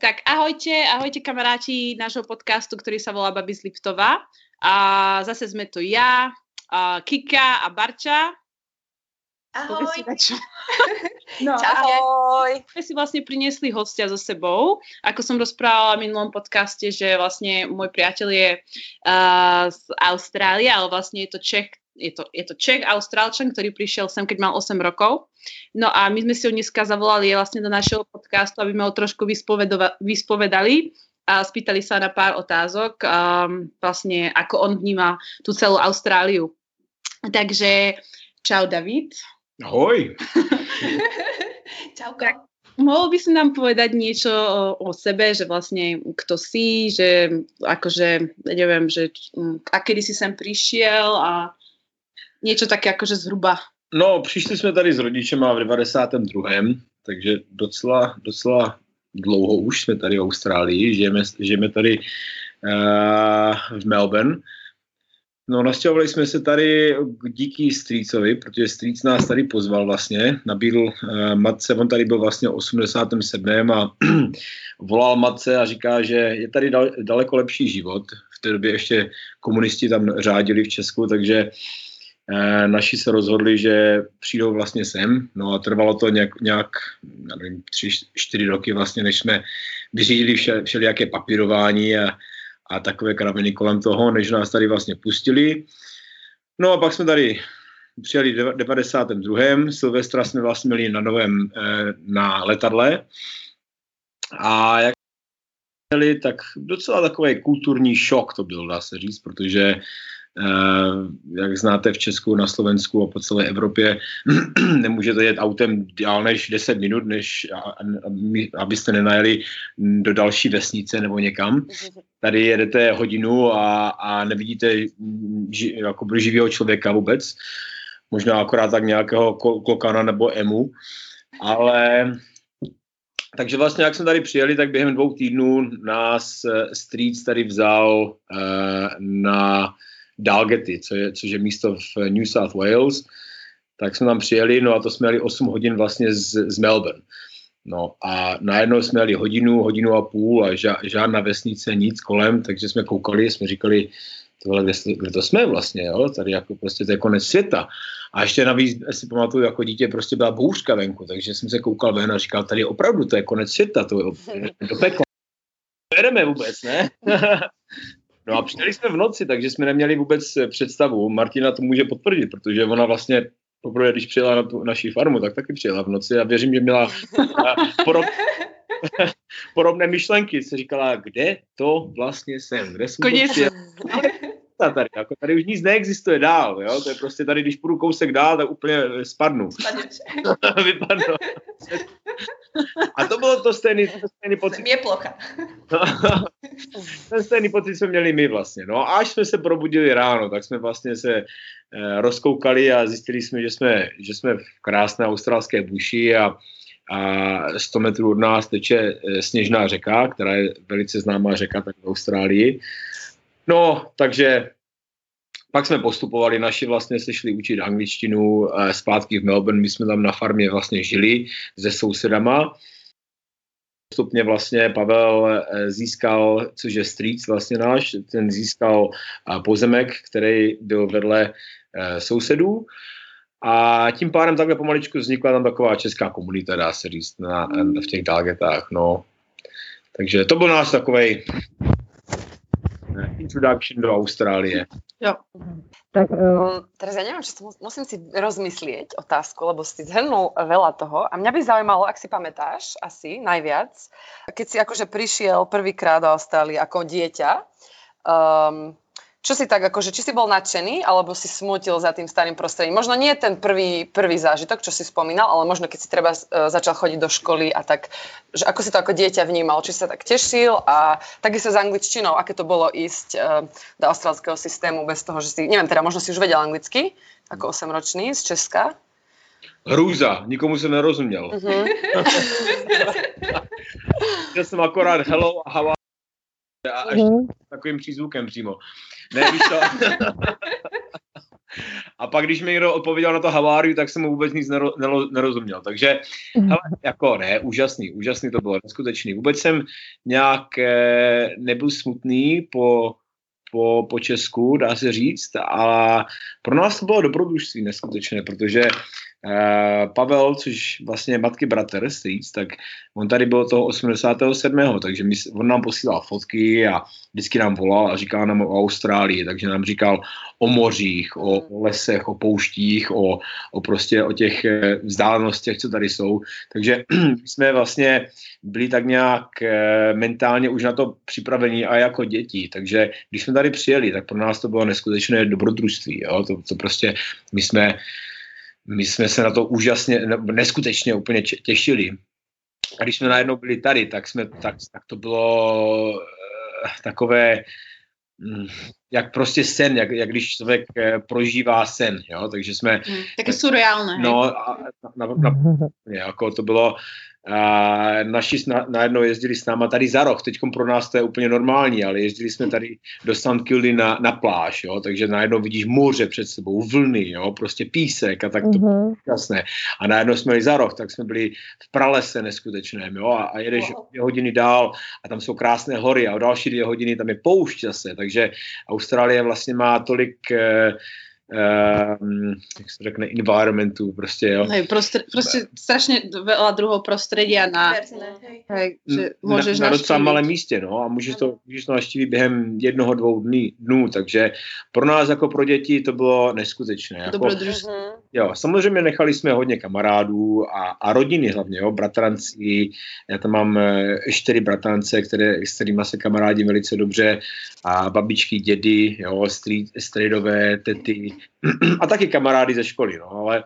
Tak ahojte, ahojte kamaráti nášho podcastu, ktorý sa volá Babi z Liptova. A zase sme tu ja, a Kika a Barča. Ahoj. Si no, Ahoj. My si vlastne priniesli hostia so sebou. Ako som rozprávala v minulom podcaste, že vlastne môj priateľ je uh, z Austrálie, ale vlastne je to Čech, je to, je to Čech, Austrálčan, ktorý prišiel sem, keď mal 8 rokov. No a my sme si ho dneska zavolali vlastne do našeho podcastu, aby sme ho trošku vyspovedali a spýtali sa na pár otázok, um, vlastne ako on vníma tú celú Austráliu. Takže čau David. Ahoj. Čauko. Tak, mohol by si nám povedať niečo o, o sebe, že vlastne kto si, že akože, neviem, že a kedy si sem prišiel a Něco tak jakože zhruba. No, přišli jsme tady s rodičema v 92. Takže docela, docela dlouho už jsme tady v Austrálii, žijeme, žijeme tady uh, v Melbourne. No, nastěhovali jsme se tady díky Strýcovi, protože Strýc nás tady pozval vlastně, nabídl uh, matce, on tady byl vlastně v 87. a volal matce a říká, že je tady dal, daleko lepší život. V té době ještě komunisti tam řádili v Česku, takže uh, naši se rozhodli, že přijdou vlastně sem, no a trvalo to nějak, nějak nevím, tři, čtyři roky vlastně, než jsme vyřídili vše, všelijaké papírování a, a takové kraviny kolem toho, než nás tady vlastně pustili. No a pak jsme tady přijeli v 92. Silvestra jsme vlastně měli na novém, eh, na letadle a jak tak docela takový kulturní šok to byl, dá se říct, protože Eh, jak znáte v Česku, na Slovensku a po celé Evropě, nemůžete jet autem dál než 10 minut, než abyste nenajeli do další vesnice nebo někam. Tady jedete hodinu a, a nevidíte ži, jako živého člověka vůbec. Možná akorát tak nějakého klokana nebo emu. Ale takže vlastně, jak jsme tady přijeli, tak během dvou týdnů nás eh, Streets tady vzal uh, na Dalgety, co je, což je místo v New South Wales, tak jsme tam přijeli, no a to jsme jeli 8 hodin vlastně z, z Melbourne. No a najednou jsme jeli hodinu, hodinu a půl a ža, žádná vesnice, nic kolem, takže jsme koukali, jsme říkali, tohle, kde, kde to jsme vlastně, jo? tady jako prostě to je konec světa. A ještě navíc si pamatuju, jako dítě prostě byla bouřka venku, takže jsem se koukal ven a říkal, tady opravdu to je konec světa, to je do pekla. Jedeme vůbec, ne? No a přijeli jsme v noci, takže jsme neměli vůbec eh, představu. Martina to může potvrdit, protože ona vlastně poprvé, když přijela na tu naší farmu, tak taky přijela v noci a věřím, že měla eh, porob, podobné myšlenky. Se říkala, kde to vlastně jsem? Kde jsem cesta tady, jako tady už nic neexistuje dál, jo, to je prostě tady, když půjdu kousek dál, tak úplně spadnu. Vypadnu. A to bylo to stejný, to stejný pocit. Je plocha. Ten stejný pocit jsme měli my vlastně. No a až jsme se probudili ráno, tak jsme vlastně se eh, rozkoukali a zjistili jsme, že jsme, že jsme v krásné australské buši a a 100 metrů od nás teče eh, sněžná řeka, která je velice známá řeka tak v Austrálii. No, takže pak jsme postupovali, naši vlastně se šli učit angličtinu eh, zpátky v Melbourne, my jsme tam na farmě vlastně žili se sousedama. Postupně vlastně Pavel eh, získal, což je Streets vlastně náš, ten získal eh, pozemek, který byl vedle sousedů. A tím pádem takhle pomaličku vznikla tam taková česká komunita, dá se říct, na, v těch Dalgetách, no. Takže to byl náš takový introduction do Austrálie. Jo. Tak um, teraz ja neviem, či to musím si rozmyslieť otázku, lebo si zhrnul veľa toho a mňa by zaujímalo, ak si pamätáš asi najviac, keď si akože prišiel prvýkrát do Austrálie ako dieťa, um, čo si tak akože, či si bol nadšený, alebo si smutil za tým starým prostredím? Možno nie ten prvý, prvý zážitok, čo si spomínal, ale možno keď si treba uh, začal chodiť do školy a tak, že ako si to ako dieťa vnímal, či sa tak tešil a takisto s angličtinou, aké to bolo ísť uh, do australského systému bez toho, že si, neviem, teda možno si už vedel anglicky, ako 8-ročný z Česka. Hrůza, nikomu se nerozuměl. Mm-hmm. Já jsem akorát hello, how are a až mm-hmm. takovým přízvukem přímo. Ne, víš to? a pak, když mi někdo odpověděl na to haváriu, tak jsem mu vůbec nic nero, nero, nerozuměl. Takže, hele, jako ne, úžasný, úžasný to bylo, neskutečný. Vůbec jsem nějak eh, nebyl smutný po, po, po Česku, dá se říct, a pro nás to bylo dobrodružství neskutečné, protože Pavel, což vlastně matky bratr Strýc, tak on tady byl toho 87. takže my, on nám posílal fotky a vždycky nám volal a říkal nám o Austrálii, takže nám říkal o mořích, o, o lesech, o pouštích, o, o prostě o těch eh, vzdálenostech, co tady jsou. Takže jsme vlastně byli tak nějak eh, mentálně už na to připravení a jako děti. Takže když jsme tady přijeli, tak pro nás to bylo neskutečné dobrodružství. Jo? To, to prostě my jsme my jsme se na to úžasně, neskutečně úplně těšili. A když jsme najednou byli tady, tak, jsme, tak, tak to bylo eh, takové, hm, jak prostě sen, jak, jak když člověk eh, prožívá sen, jo, takže jsme... Mm, taky surreálné. No, a, na, na, na, jako to bylo, a naši na, najednou jezdili s náma tady za rok, teď pro nás to je úplně normální, ale jezdili jsme tady do St. Kildy na, na pláž, jo, takže najednou vidíš moře před sebou, vlny, jo, prostě písek a tak to mm-hmm. jasné. A najednou jsme byli za rok, tak jsme byli v pralese neskutečném, jo, a, a jedeš wow. dvě hodiny dál a tam jsou krásné hory a o další dvě hodiny tam je poušť zase, takže Austrálie vlastně má tolik eh, um, jak se řekne, environmentu, prostě, jo. Hej, prostr- prostě strašně veľa druhou prostředí a na, hej, že můžeš na, na docela malém místě, no, a můžeš to, můžeš to naštívit během jednoho, dvou dní, dnů, takže pro nás jako pro děti to bylo neskutečné. Jako, Dobrodružství. Jo, samozřejmě nechali jsme hodně kamarádů a, a rodiny hlavně, jo, bratranci, já tam mám eh, čtyři bratrance, které, s kterými se kamarádí velice dobře a babičky, dědy, jo, streetové, tety a taky kamarády ze školy, no, ale,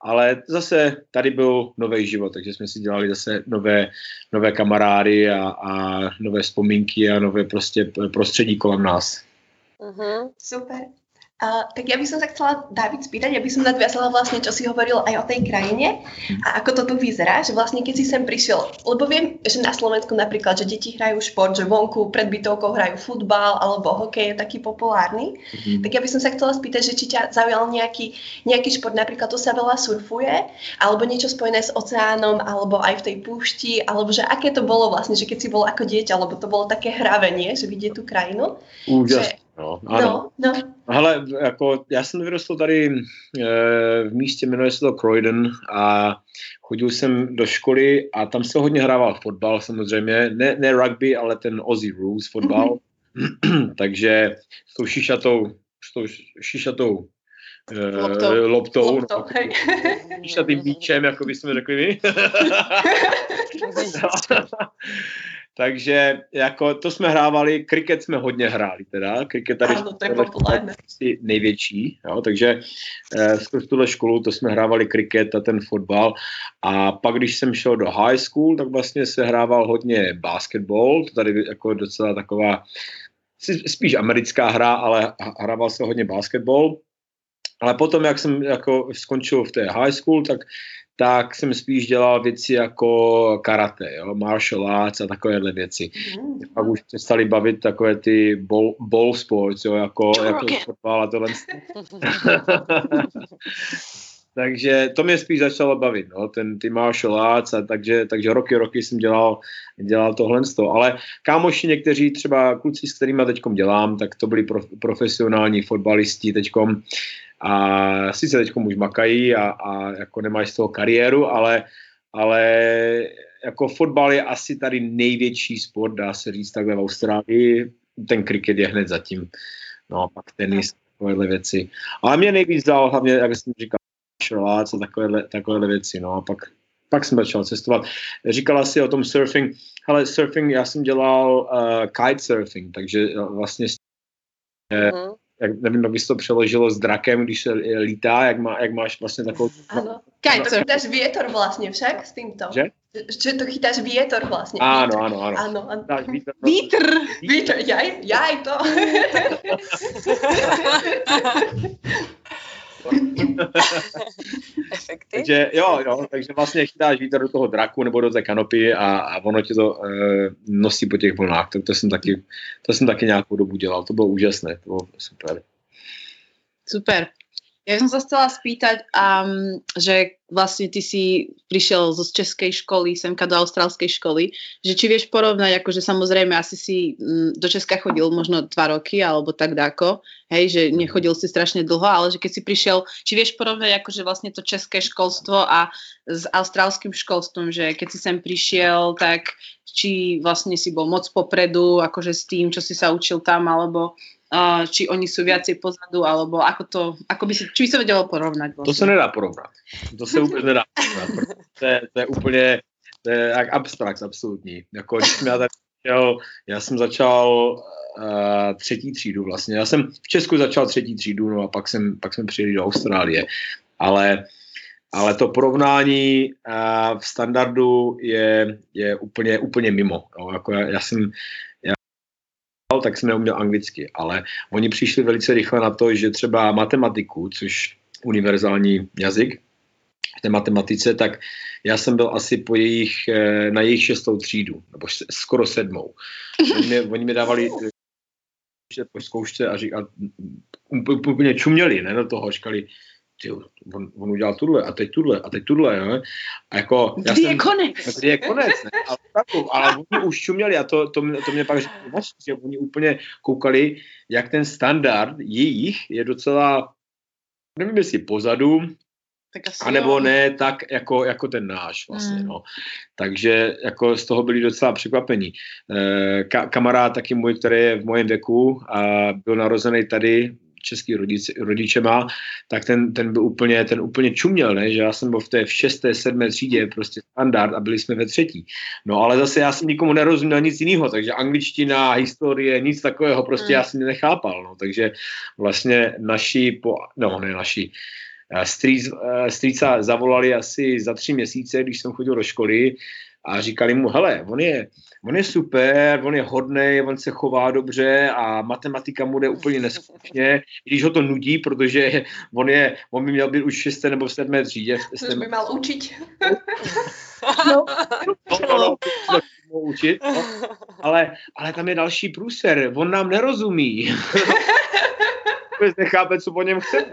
ale zase tady byl nový život, takže jsme si dělali zase nové, nové kamarády a, a nové vzpomínky a nové prostě prostředí kolem nás. Uh-huh, super. Uh, tak ja by som sa chcela, David, spýtať, aby som nadviazala vlastne, čo si hovoril aj o tej krajine a ako to tu vyzerá, že vlastne keď si sem prišiel, lebo viem, že na Slovensku napríklad, že deti hrajú šport, že vonku pred bytovkou hrajú futbal alebo hokej je taký populárny, mm-hmm. tak ja by som sa chcela spýtať, že či ťa zaujal nejaký, nejaký šport, napríklad to sa veľa surfuje, alebo niečo spojené s oceánom, alebo aj v tej púšti, alebo že aké to bolo vlastne, že keď si bol ako dieťa, lebo to bolo také hravenie, že vidieť tú krajinu. Úžasné. Že, No, ano. No, no. Hele, jako já jsem vyrostl tady e, v místě, jmenuje se to Croydon a chodil jsem do školy a tam se hodně hrával fotbal samozřejmě, ne, ne rugby, ale ten Aussie Rules fotbal, mm-hmm. takže s tou šišatou, s tou šišatou e, loptou, loptou, loptou no, šišatým míčem, jako bychom řekli my. Takže jako to jsme hrávali, kriket jsme hodně hráli teda, kriket tady ano, to je populárné. největší, jo, takže eh, skrz tuhle školu to jsme hrávali kriket a ten fotbal a pak když jsem šel do high school, tak vlastně se hrával hodně basketball, to tady jako docela taková spíš americká hra, ale hrával se hodně basketball. Ale potom, jak jsem jako skončil v té high school, tak tak jsem spíš dělal věci jako karate, jo, martial arts a takovéhle věci. Mm. Pak už přestali bavit takové ty ball, ball sports, jo, jako, jako fotbal a tohle. takže to mě spíš začalo bavit, no, ten, ty martial arts, a takže, takže roky, roky jsem dělal, dělal tohle ale kámoši někteří, třeba kluci, s kterými teďkom dělám, tak to byli prof, profesionální fotbalisti teďkom, a sice teď už makají a, a jako nemají z toho kariéru, ale, ale jako fotbal je asi tady největší sport, dá se říct takhle v Austrálii. Ten kriket je hned zatím. No a pak tenis, takovéhle věci. Ale mě nejvíc dal hlavně, jak jsem říkal, šrolác a takovéhle, takovéhle věci. No a pak, pak jsem začal cestovat. Říkala si o tom surfing. Ale surfing, já jsem dělal uh, kitesurfing, takže vlastně uh-huh jak, nevím, jak bys to přeložilo s drakem, když se lítá, jak, má, jak máš vlastně takovou... Ano. Kaj, to chytáš větor vlastně však s tímto. Že? Že to chytáš větor vlastně. Ano, ano, ano. ano, ano. Tak, vítr. Vítr. Vítr, jaj, jaj to. takže jo, jo, takže vlastně chytáš vítr do toho draku nebo do té kanopy a, a ono ti to e, nosí po těch vlnách. To, to, jsem taky, to jsem taky nějakou dobu dělal, to bylo úžasné, to bylo super. Super. Ja som sa chcela spýtať, um, že vlastne ty si prišiel zo českej školy semka do austrálskej školy, že či vieš porovnať, akože samozrejme asi si um, do Česka chodil možno dva roky alebo tak dáko, hej, že nechodil si strašne dlho, ale že keď si prišiel, či vieš porovnať akože vlastne to české školstvo a s austrálským školstvom, že keď si sem prišiel, tak či vlastne si bol moc popredu, akože s tým, čo si sa učil tam, alebo uh, či oni sú viacej pozadu, alebo ako to, ako by si, či by sa vedelo porovnať vlastne. To se nedá porovnat. To se úplně nedá porovnat. To je, to je úplně to je jak abstrakt absolutní. Jako, když jsem já tady začal, já jsem začal uh, třetí třídu vlastně. Já jsem v Česku začal třetí třídu, no a pak jsem, pak jsme přijeli do Austrálie. Ale ale to porovnání uh, v standardu je, je úplně, úplně mimo. Jo. Jako já, já jsem, tak jsem neuměl anglicky, ale oni přišli velice rychle na to, že třeba matematiku, což univerzální jazyk v té matematice, tak já jsem byl asi po jejich, eh, na jejich šestou třídu, nebo skoro sedmou. Oni mě, oni mě dávali po zkoušce a říkali, úplně čuměli ne, do toho, říkali, ty, on, on udělal tuhle a teď tuhle a teď tuhle, jo? A jako, já kdy jsem, je konec? Kdy je konec, ne? Ale, taku, ale oni už čuměli a to, to, to mě pak říkali, že oni úplně koukali, jak ten standard jejich je docela, nevím jestli pozadu, tak asi anebo jo. ne tak jako, jako ten náš vlastně, mm. no. Takže jako z toho byli docela překvapení. E, ka, kamarád taky můj, který je v mojem věku a byl narozený tady český rodiče, rodiče má, tak ten, ten byl úplně, ten úplně čuměl, ne? že já jsem byl v té v šesté, sedmé třídě prostě standard a byli jsme ve třetí. No ale zase já jsem nikomu nerozuměl nic jiného, takže angličtina, historie, nic takového prostě mm. já jsem nechápal, no, takže vlastně naši, po, no ne naši, eh, strýca zavolali asi za tři měsíce, když jsem chodil do školy a říkali mu, hele, on je, on je super, on je hodný, on se chová dobře a matematika mu jde úplně neskutečně, když ho to nudí, protože on, je, on by měl být už šesté nebo v sedmé třídě. Což by mal učit. no, no, no, no, učit, no. Ale, ale tam je další průser, on nám nerozumí. vůbec nechápe, co po něm chce.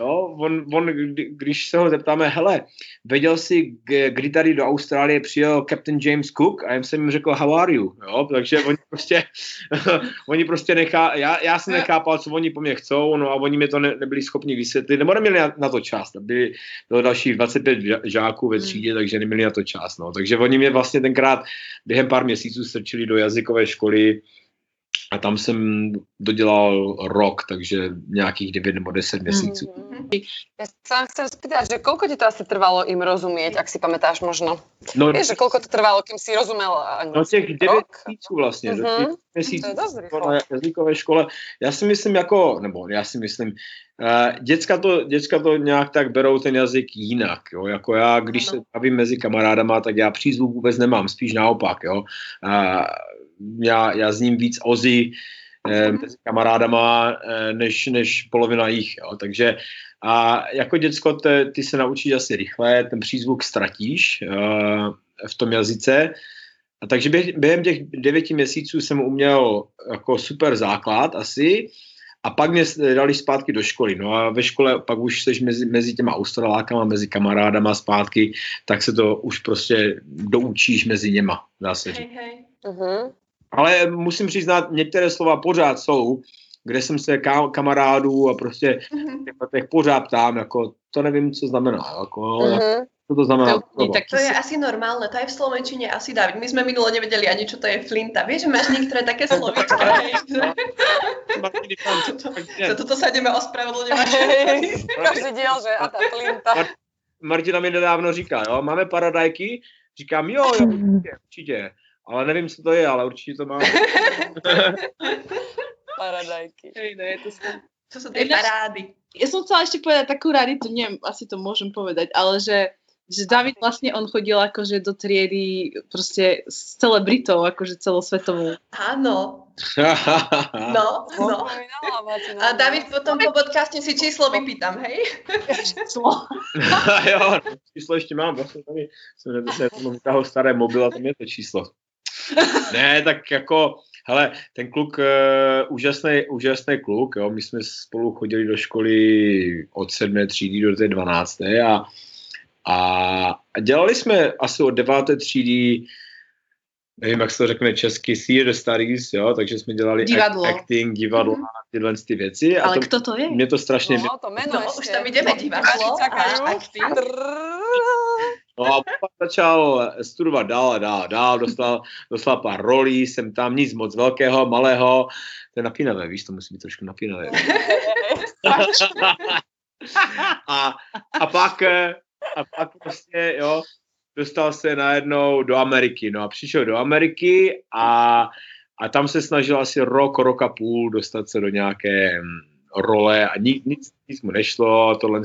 No, on, on, když se ho zeptáme, hele, věděl jsi, kdy tady do Austrálie přijel Captain James Cook? A já jsem jim řekl, how are you? Jo, takže oni prostě, oni prostě nechá, já, já jsem nechápal, co oni po mně chcou, no a oni mi to ne, nebyli schopni vysvětlit, nebo neměli na, na to čas. Byli, bylo dalších 25 žáků ve třídě, hmm. takže neměli na to čas. No. Takže oni mě vlastně tenkrát během pár měsíců strčili do jazykové školy, a tam jsem dodělal rok, takže nějakých 9 nebo 10 měsíců. Mm-hmm. Ja sa chcem spýtať, že koľko ti to asi trvalo im rozumieť, ak si pamätáš možno? No, Vieš, že koľko to trvalo, kým si rozumel No těch 9 měsíců vlastně, mm-hmm. měsíců na jazykové škole. Já si myslím jako, nebo já si myslím, Uh, děcka, to, děcka to nějak tak berou ten jazyk jinak, jo, jako já, když ano. se bavím mezi kamarádama, tak já přízvuk vůbec nemám, spíš naopak, jo. Uh, já, já ním víc ozy eh, mezi kamarádama eh, než, než polovina jich. Jo. Takže a jako děcko te, ty se naučíš asi rychle, ten přízvuk ztratíš eh, v tom jazyce. A takže během těch devěti měsíců jsem uměl jako super základ asi a pak mě dali zpátky do školy. No a ve škole pak už seš mezi, mezi těma australákama, mezi kamarádama zpátky, tak se to už prostě doučíš mezi něma, dá se říct. Hej, hej. Uh-huh. Ale musím přiznat, některé slova pořád jsou, kde jsem se ka- kamarádů a prostě mm-hmm. těch pořád ptám, jako to nevím, co znamená. Jako, mm-hmm. Co to znamená? To, tak to je asi normálne, to je v Slovenčine asi David. My sme minule nevedeli ani, čo to je flinta. Vieš, že máš niektoré také slovička. Za toto sa ideme ospravedlňovať. Každý diel, že a tá flinta. Martina mi nedávno říká, jo, máme paradajky, říkám, jo, jo, určitě, určitě ale nevím, co to je, ale určitě to má. Paradajky. Hej, no je to čo sú tie parády? Ja som chcela ešte povedať takú raritu, neviem, asi to môžem povedať, ale že, že David vlastne on chodil akože do triedy proste s celebritou, akože celosvetovou. Áno. No, no. A David potom po podcaste si číslo vypýtam, hej? Číslo. jo, číslo ešte mám, vlastne tam je, som vytáhol staré mobil a tam je to číslo. ne, tak jako Hele, ten kluk, uh, úžasný, úžasný kluk, jo. My jsme spolu chodili do školy od 7. třídy do té 12. A, a dělali jsme asi od 9. třídy nevím, jak se to řekne česky, theater studies, jo, takže jsme dělali divadlo. acting, divadlo mm-hmm. a tyhle ty věci. Ale a to, kdo to je? Mě to strašně... No, to jméno no, ještě. už tam jdeme divadlo a acting. No a pak začal studovat dál a dál a dál, dostal, dostal pár rolí, jsem tam nic moc velkého, malého, to je napínavé, víš, to musí být trošku napínavé. a, a pak, a pak prostě, jo, dostal se najednou do Ameriky, no a přišel do Ameriky a, a tam se snažil asi rok, rok a půl dostat se do nějaké mm, role a nic, nic, nic mu nešlo, tohle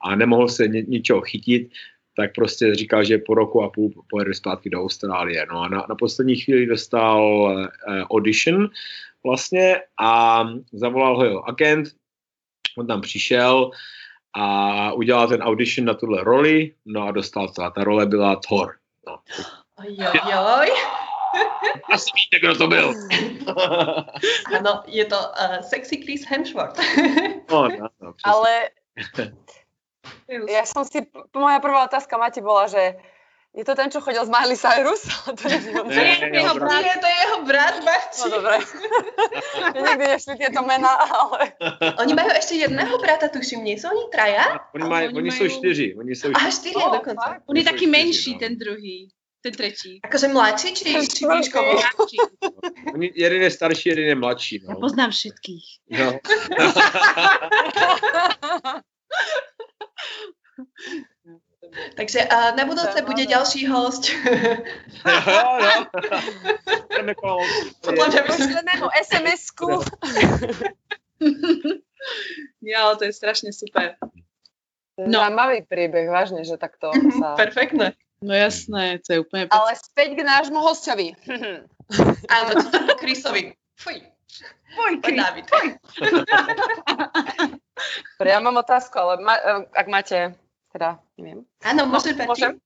a nemohl se ni, ničeho chytit, tak prostě říkal, že po roku a půl pojede zpátky do Austrálie. No a na, na poslední chvíli dostal uh, audition vlastně a zavolal ho jeho agent, on tam přišel a udělal ten audition na tuhle roli, no a dostal to. A ta role byla Thor. No. Ojojoj. Asi víte, kdo to byl. ano, je to uh, sexy Chris Hemsworth. no, no, no, Ale ja som si, moja prvá otázka Mati bola, že je to ten, čo chodil s Miley Cyrus? to je, nie, jeho brat. Nie, to je jeho brat, Marci. No dobre. Nikdy nešli tieto mená, ale... Oni majú ešte jedného brata, tuším, nie sú oni traja? Oni, maj, oni, oni majú... sú štyři. Oni sú Aha, štyri oh, dokonca. On je taký menší, no. ten druhý. Ten tretí. Akože mladší, či, či výškovo? Oni, jeden je starší, jeden je mladší. No. Ja poznám všetkých. No. Takže uh, na budúce bude ďalší host. jo, jo. Mňa by som... SMS-ku. jo, to je strašne super. No. Zaujímavý príbeh, vážne, že takto sa... Perfektné. No jasné, to je úplne... Ale späť k nášmu hostovi. Áno, to Chrisovi. Fuj. Fuj. Fuj. Ja mám otázku, ale ma, ak máte teda neviem. Áno, môžem, no, môžem.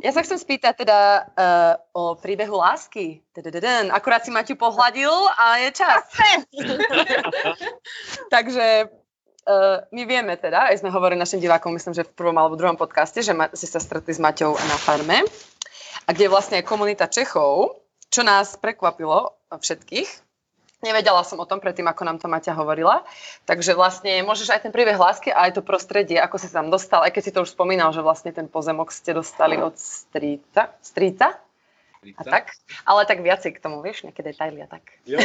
Ja sa chcem spýtať teda uh, o príbehu lásky. Dededen. Akurát si Maťu pohľadil a je čas. Takže uh, my vieme teda, aj sme hovorili našim divákom, myslím, že v prvom alebo druhom podcaste, že ma, si sa stretli s Maťou na farme, a kde je vlastne komunita Čechov, čo nás prekvapilo všetkých, Nevedela som o tom predtým, ako nám to Maťa hovorila. Takže vlastne môžeš aj ten príbeh lásky a aj to prostredie, ako si sa tam dostal, aj keď si to už spomínal, že vlastne ten pozemok ste dostali od stríca. Stríca? A tak? Ale tak viacej k tomu, vieš, nejaké detaily a tak. Jo.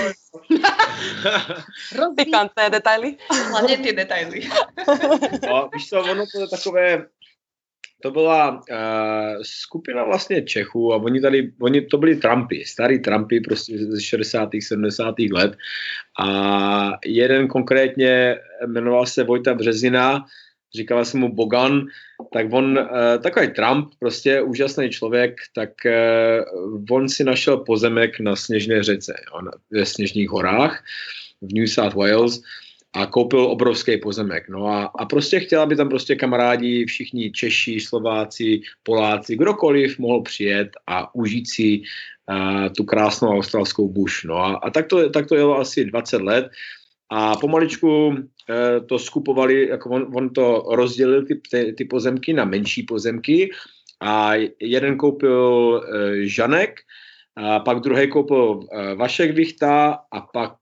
Pikantné detaily. Hlavne tie detaily. No, víš co, ono to je takové, to byla uh, skupina vlastně Čechů a oni tady, oni to byli Trumpy, starý Trumpy prostě ze 60. 70. let a jeden konkrétně jmenoval se Vojta Březina, říkala se mu Bogan, tak on, uh, takový Trump, prostě úžasný člověk, tak uh, on si našel pozemek na Sněžné řece, jo, na, ve Sněžných horách v New South Wales a koupil obrovský pozemek. No a, a prostě chtěl, aby tam prostě kamarádi, všichni Češi, Slováci, Poláci, kdokoliv mohl přijet a užít si uh, tu krásnou australskou buš. No a, a tak, to, tak to jelo asi 20 let a pomaličku uh, to skupovali, jako on, on to rozdělil ty, ty, ty pozemky na menší pozemky a jeden koupil uh, Žanek, a pak druhý koupil uh, Vašek Vichta a pak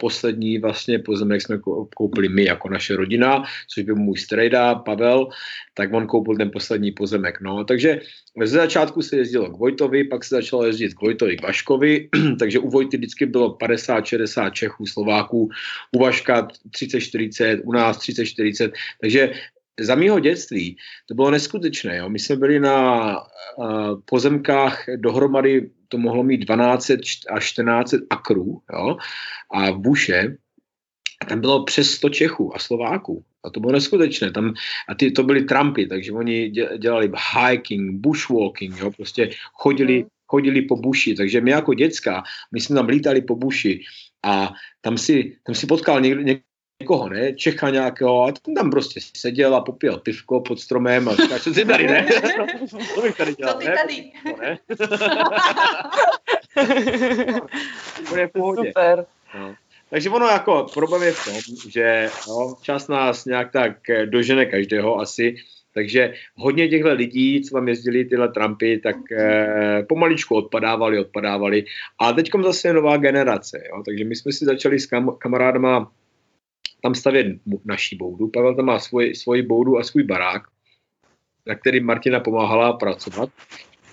poslední vlastně pozemek jsme koupili my jako naše rodina, což byl můj strejda Pavel, tak on koupil ten poslední pozemek. No, takže ze začátku se jezdilo k Vojtovi, pak se začalo jezdit k Vojtovi k Vaškovi, takže u Vojty vždycky bylo 50-60 Čechů, Slováků, u Vaška 30-40, u nás 30-40, takže za mého dětství to bylo neskutečné. Jo. My jsme byli na uh, pozemkách dohromady, to mohlo mít 12 až 14 akrů jo, a v buše a tam bylo přes 100 Čechů a Slováků. A to bylo neskutečné. Tam, a ty, to byly Trumpy, takže oni dělali hiking, bushwalking, jo, prostě chodili, mm. chodili po buši. Takže my jako děcka, my jsme tam lítali po buši a tam si, tam si potkal někdo, někoho, ne, Čecha nějakého, a ten tam prostě seděl a popil pivko pod stromem a říká, co jsi tady, ne? to bych tady dělal, Co ty tady? ne? V pohodě. Super. No. Takže ono jako problém je v tom, že no, čas nás nějak tak eh, dožene každého asi, takže hodně těchto lidí, co tam jezdili tyhle Trumpy, tak eh, pomaličku odpadávali, odpadávali. A teď zase je nová generace. Jo? Takže my jsme si začali s kam, kamarádama tam stavět naší boudu. Pavel tam má svoj, svoji boudu a svůj barák, na který Martina pomáhala pracovat.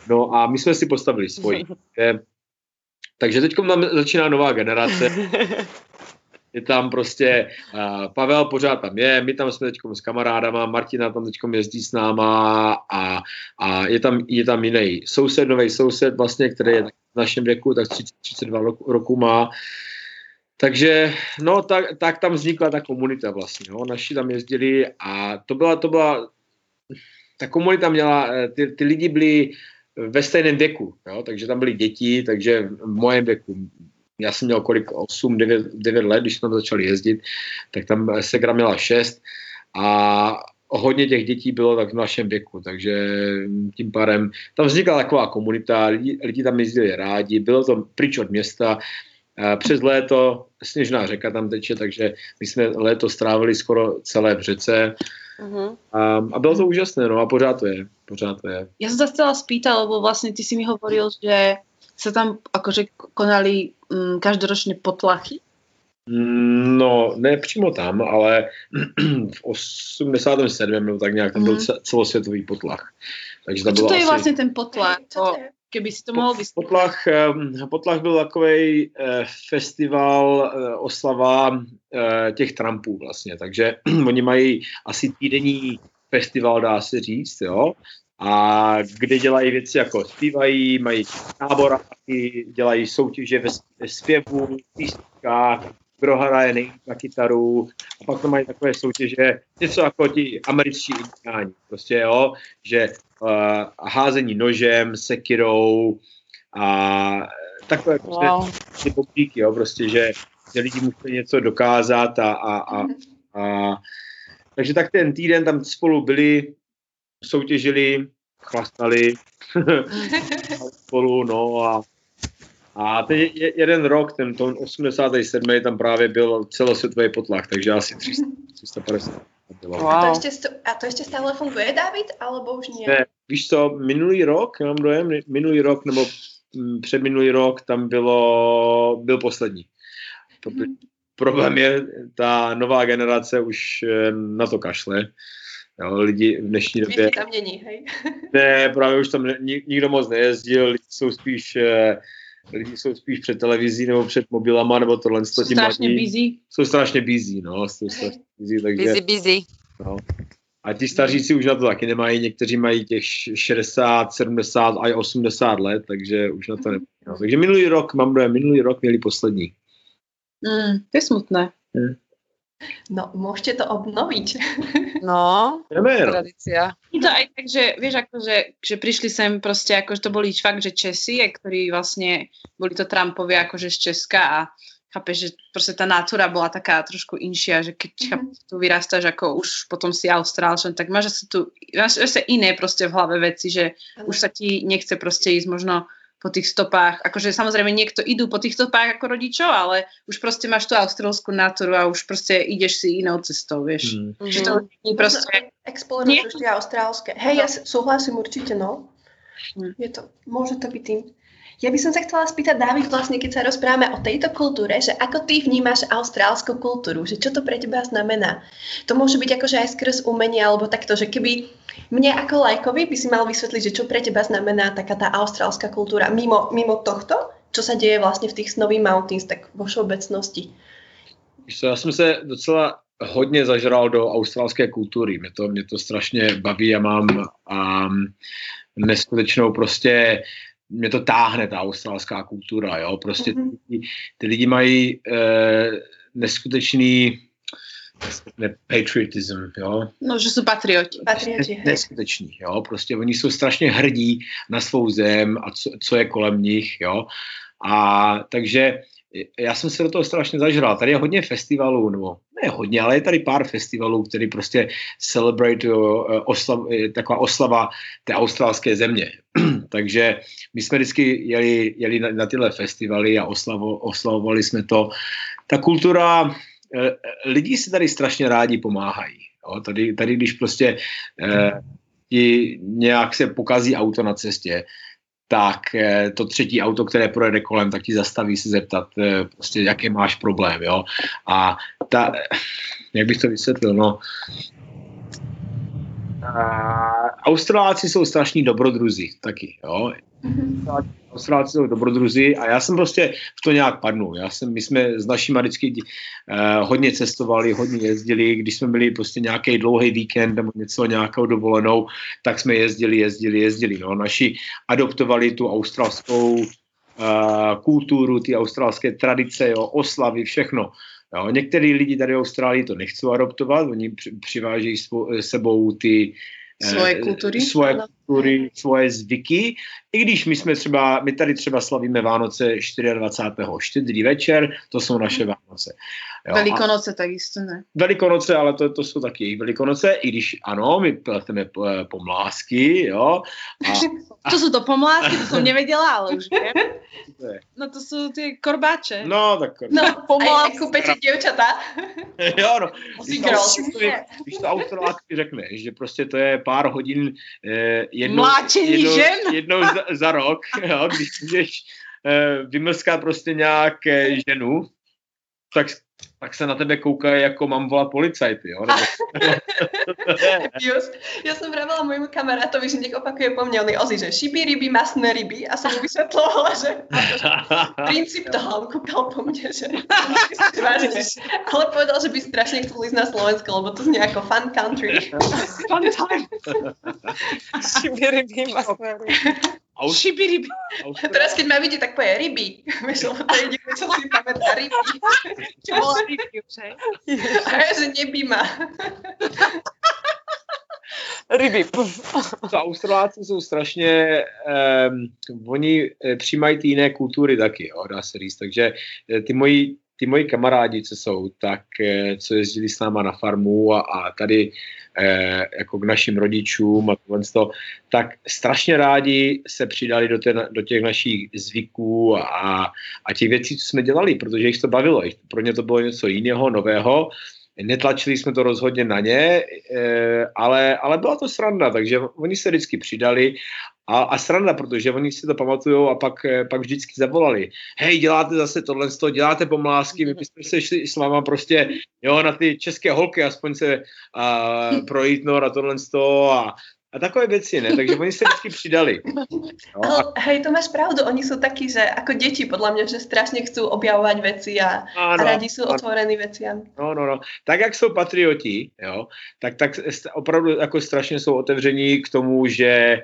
No a my jsme si postavili svoji. Takže teď tam začíná nová generace. Je tam prostě, uh, Pavel pořád tam je, my tam jsme teď s kamarádama, Martina tam teď jezdí s náma a, a je, tam, je tam jiný soused, nový soused vlastně, který je v našem věku, tak 30, 32 roku, roku má. Takže no, tak, tak tam vznikla ta komunita vlastně. No. Naši tam jezdili a to byla, to byla, ta komunita měla, eh, ty, ty lidi byli ve stejném věku, jo? takže tam byly děti, takže v mojem věku, já jsem měl kolik, 8, 9, 9 let, když jsme tam začali jezdit, tak tam Segra měla 6 a hodně těch dětí bylo tak v našem věku, takže tím pádem tam vznikla taková komunita, lidi, lidi tam jezdili rádi, bylo to pryč od města, přes léto sněžná řeka tam teče, takže my jsme léto strávili skoro celé v řece, Uh-huh. A, a bylo to úžasné, no a pořád to je, pořád to je. Ja som sa chcela spýtať, lebo vlastne ty si mi hovoril, že sa tam akože konali mm, každoročne potlachy. Mm, no, ne přímo tam, ale v 87. nebo tak nějak tam byl uh-huh. celosvětový potlach. Takže bylo to je asi... vlastně ten potlach? To, keby si to mohl vysvětlit. Potlach, potlach byl takový eh, festival, eh, oslava eh, těch Trumpů vlastně, takže oni mají asi týdenní festival, dá se říct, jo, a kde dělají věci jako zpívají, mají náboráky, dělají soutěže ve, ve zpěvu, písničkách, kdo hraje nejvíc na kytaru. A pak to mají takové soutěže, něco jako ti američtí indiáni, prostě jo, že uh, házení nožem, sekirou a takové prostě wow. ty popíky, jo, prostě, že, že lidi musí něco dokázat a, a, a, a takže tak ten týden tam spolu byli, soutěžili, chlastali spolu, no a a teď je, jeden rok, ten, ten 87. tam právě byl celosvětový potlach, takže asi 300, 350. Wow. A, to ještě, a to ještě stále funguje, David, alebo už nie? Ne, víš co, minulý rok, mám dojem, minulý rok nebo mm, předminulý rok tam bylo, byl poslední. Hmm. Problém je, ta nová generace už eh, na to kašle. Jo, lidi v dnešní době... tam není, hej? ne, právě už tam nikdo moc nejezdil, lidi jsou spíš eh, lidi jsou spíš před televizí nebo před mobilama, nebo tohle. Jsou strašně busy. Jsou strašně busy, no. Jsou strašně busy, takže... Busy, busy. No. A ti staříci už na to taky nemají, někteří mají těch 60, 70 a 80 let, takže už na to nemají. No. Takže minulý rok, mám dojem, minulý rok měli poslední. Mm, to je smutné. Hmm. No, môžete to obnoviť. No, tradícia. Je to aj tak, že vieš, ako, že, že prišli sem proste, ako, že to boli fakt, že Česi, ktorí vlastne boli to Trumpovi akože z Česka a chápeš, že proste tá nátura bola taká trošku inšia, že keď mm-hmm. tu vyrastáš ako už potom si Austrálčan, tak máš asi tu, máš asi iné proste v hlave veci, že mm-hmm. už sa ti nechce proste ísť možno po tých stopách. Akože samozrejme niekto idú po tých stopách ako rodičov, ale už proste máš tú australskú natúru a už proste ideš si inou cestou, vieš. Mm. Že to nie proste... Explorovať už tie austrálske. Hej, ja súhlasím určite, no. Mm. Je to, môže to byť tým. Ja by som sa chcela spýtať, Dávid, vlastne keď sa rozprávame o tejto kultúre, že ako ty vnímaš austrálskú kultúru, že čo to pre teba znamená? To môže byť akože aj skrz umenie, alebo takto, že keby mne ako lajkovi by si mal vysvetliť, že čo pre teba znamená taká tá austrálska kultúra mimo, mimo tohto, čo sa deje vlastne v tých Snowy Mountains, tak vo všeobecnosti. Já jsem se docela hodně zažral do australské kultury. Mě to, mě to strašně baví a mám um, neskutečnou prostě mě to táhne, ta australská kultura, jo, prostě mm-hmm. ty, ty lidi mají eh, neskutečný ne, patriotism, jo. No, že jsou patrioti. patrioti ne, neskuteční, jo, prostě oni jsou strašně hrdí na svou zem a co, co je kolem nich, jo. A takže já jsem se do toho strašně zažral. Tady je hodně festivalů, nebo ne hodně, ale je tady pár festivalů, který prostě celebrate oslav, taková oslava té australské země. Takže my jsme vždycky jeli, jeli na, na tyhle festivaly a oslavo, oslavovali jsme to. Ta kultura, lidi si tady strašně rádi pomáhají. Jo? Tady, tady, když prostě eh, ti nějak se pokazí auto na cestě, tak eh, to třetí auto, které projede kolem, tak ti zastaví se zeptat, eh, prostě, jaký máš problém, jo. A ta, jak bych to vysvětlil, no, Australáci jsou strašní dobrodruzi taky, jo. Australáci jsou dobrodruzi a já jsem prostě v to nějak padnul. Já jsem, my jsme s našimi vždycky uh, hodně cestovali, hodně jezdili, když jsme byli prostě nějaký dlouhý víkend nebo něco, nějakou dovolenou, tak jsme jezdili, jezdili, jezdili. No. Naši adoptovali tu australskou uh, kulturu, ty australské tradice, jo, oslavy, všechno. Jo, některý lidi tady v Austrálii to nechcou adoptovat, oni přivážejí sebou ty svoje kultury, svoje, kultury, svoje zvyky. I když my jsme třeba, my tady třeba slavíme Vánoce 24. štědrý večer, to jsou naše Vánoce. Jo, Velikonoce takisto ne. Velikonoce, ale to, to jsou taky jejich Velikonoce, i když ano, my pleteme pomlásky, jo. A, to jsou to pomlásky, to jsem nevěděla, ale už vím. No to jsou ty korbáče. No, tak korbáče. No, pomlásky. A kupečí děvčata. jo, no. Když to, když to autolácky řekne, že prostě to je pár hodin eh, jednou, jednou, žen. jednou za, za rok, jo, když můžeš eh, vymlskat prostě nějak eh, ženu, tak tak se na tebe koukají, jako mám volat policajty, jo? Nebo... Just, já jsem vravila mojemu kamarátovi, že někdo opakuje po mně, on je ozí, že šibí ryby, masné ryby a jsem mu vysvětlovala, že princíp toho, on koukal po mně, že ale povedal, že by strašně chtěl ísť na Slovensko, lebo to zní jako fun country. fun time. šibí ryby, masné ryby. Aus... Šiby ryby. Teraz, keď ma vidí, tak povie ryby. Vieš, lebo to je jediné, čo si pamätá, ryby. Čo bolo ryby už, hej? A ja, že nebí ma. ryby. To Australáci jsou strašně, um, oni eh, přijímají ty jiné kultury taky, jo, dá se říct. Takže eh, ty moji ty moji kamarádi, co jsou, tak eh, co jezdili s náma na farmu a, a tady eh, jako k našim rodičům a tohle to, tak strašně rádi se přidali do, té, do těch našich zvyků a, a těch věcí, co jsme dělali, protože jich to bavilo. Pro ně to bylo něco jiného, nového. Netlačili jsme to rozhodně na ně, eh, ale, ale byla to sranda, takže oni se vždycky přidali a, a sranda, protože oni si to pamatují a pak, eh, pak vždycky zavolali. Hej, děláte zase tohle, děláte pomlásky, my bychom se šli s váma prostě jo, na ty české holky, aspoň se a, projít no, na tohle a, a takové věci, ne? Takže oni se vždycky přidali. No, a... Hej, to máš pravdu, oni jsou taky, že jako děti, podle mě, že strašně chcou objavovat věci a, ano, a rádi jsou otvorení věciam. No, no, no. Tak, jak jsou patrioti, jo, tak, tak opravdu jako strašně jsou otevření k tomu, že uh,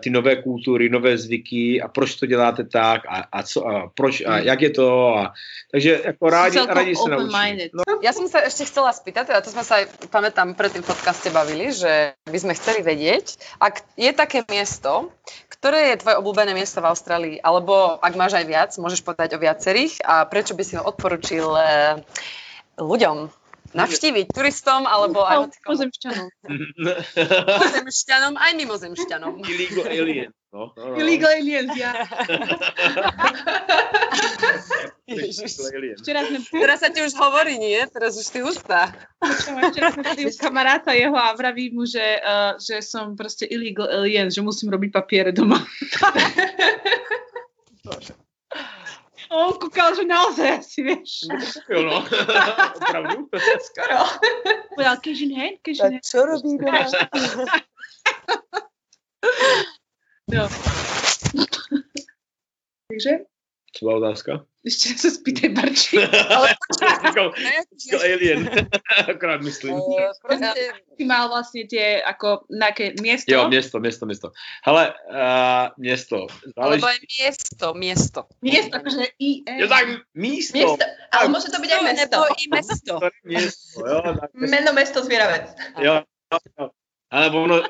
ty nové kultury, nové zvyky a proč to děláte tak a, a, co, a proč a jak je to. A, takže jako rádi, rádi se naučí. No. Ja som sa ešte chcela spýtať, teda to sme sa aj, pamätám, pred tým podcaste bavili, že by sme chceli vedieť, ak je také miesto, ktoré je tvoje obľúbené miesto v Austrálii, alebo ak máš aj viac, môžeš povedať o viacerých a prečo by si ho odporučil uh, ľuďom? Navštíviť turistom alebo aj mimozemšťanom. mimozemšťanom, aj mimozemšťanom. Illegal aliens. No, no, no. Illegal aliens, ja. Včera sme... Teraz sa ti už hovorí, nie? Teraz už ty hustá. Včera sme u kamaráta jeho a vraví mu, že, uh, že som proste illegal alien, že musím robiť papiere doma. on koukal, že naozaj asi, vieš. Jo, no. Opravdu? Skoro. Povedal, kežin hen, kežin hen. čo robí doma? no. Takže? Co byla otázka? Ještě se spýtaj, Barči. Ale říkal, říkal alien. Akorát myslím. Prostě ty mal vlastně tě jako nějaké město? Jo, město, město, město. Hele, uh, město. Záleží... Alebo je město, město. Město, jakože I Jo, tak místo. Město, ale může to být i město. Nebo i město. město, jo. Tak Jméno město zvěravec. Jo, jo. Ale ono,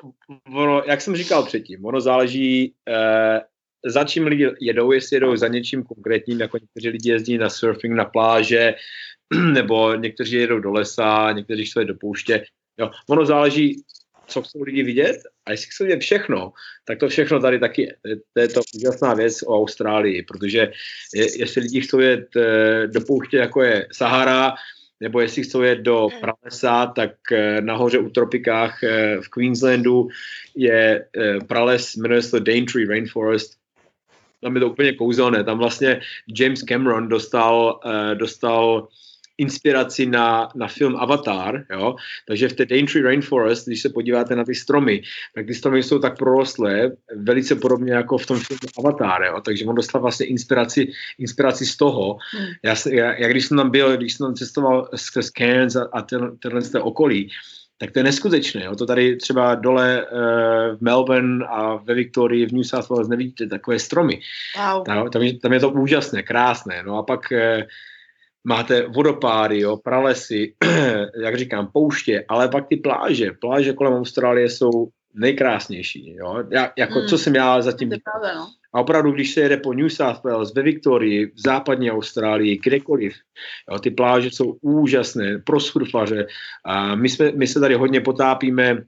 ono, jak jsem říkal předtím, ono záleží, uh, za čím lidi jedou, jestli jedou za něčím konkrétním, jako někteří lidi jezdí na surfing, na pláže, nebo někteří jedou do lesa, někteří jsou do pouště. Jo, ono záleží, co chcou lidi vidět a jestli chcou vidět všechno, tak to všechno tady taky je. To je to úžasná věc o Austrálii, protože je, jestli lidi chcou jet e, do pouště, jako je Sahara, nebo jestli chcou jet do pralesa, tak e, nahoře u tropikách e, v Queenslandu je prales, jmenuje se to Daintree Rainforest, tam je to úplně kouzelné. Tam vlastně James Cameron dostal, dostal inspiraci na, na film Avatar, jo? takže v té Daintree Rainforest, když se podíváte na ty stromy, tak ty stromy jsou tak prorostlé, velice podobně jako v tom filmu Avatar, jo? takže on dostal vlastně inspiraci, inspiraci z toho. Hmm. Já, já, já, když jsem tam byl, když jsem tam cestoval skrz Cairns a, a tenhle ten, okolí, tak to je neskutečné. Jo? To tady třeba dole uh, v Melbourne a ve Victorii, v New South Wales nevidíte takové stromy. Wow. Tam, tam, je, tam je to úžasné, krásné. No a pak uh, máte vodopády, jo, pralesy, jak říkám, pouště, ale pak ty pláže. Pláže kolem Austrálie jsou nejkrásnější. Jo? Já, jako, hmm. co jsem já zatím pravda, no. A opravdu, když se jede po New South Wales, ve Viktorii, v západní Austrálii, kdekoliv, jo, ty pláže jsou úžasné pro surfaře. A my, jsme, my se tady hodně potápíme,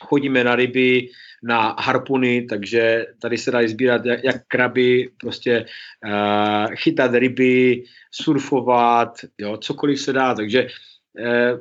chodíme na ryby, na harpuny, takže tady se dají sbírat jak, jak kraby, prostě uh, chytat ryby, surfovat, jo, cokoliv se dá, takže uh,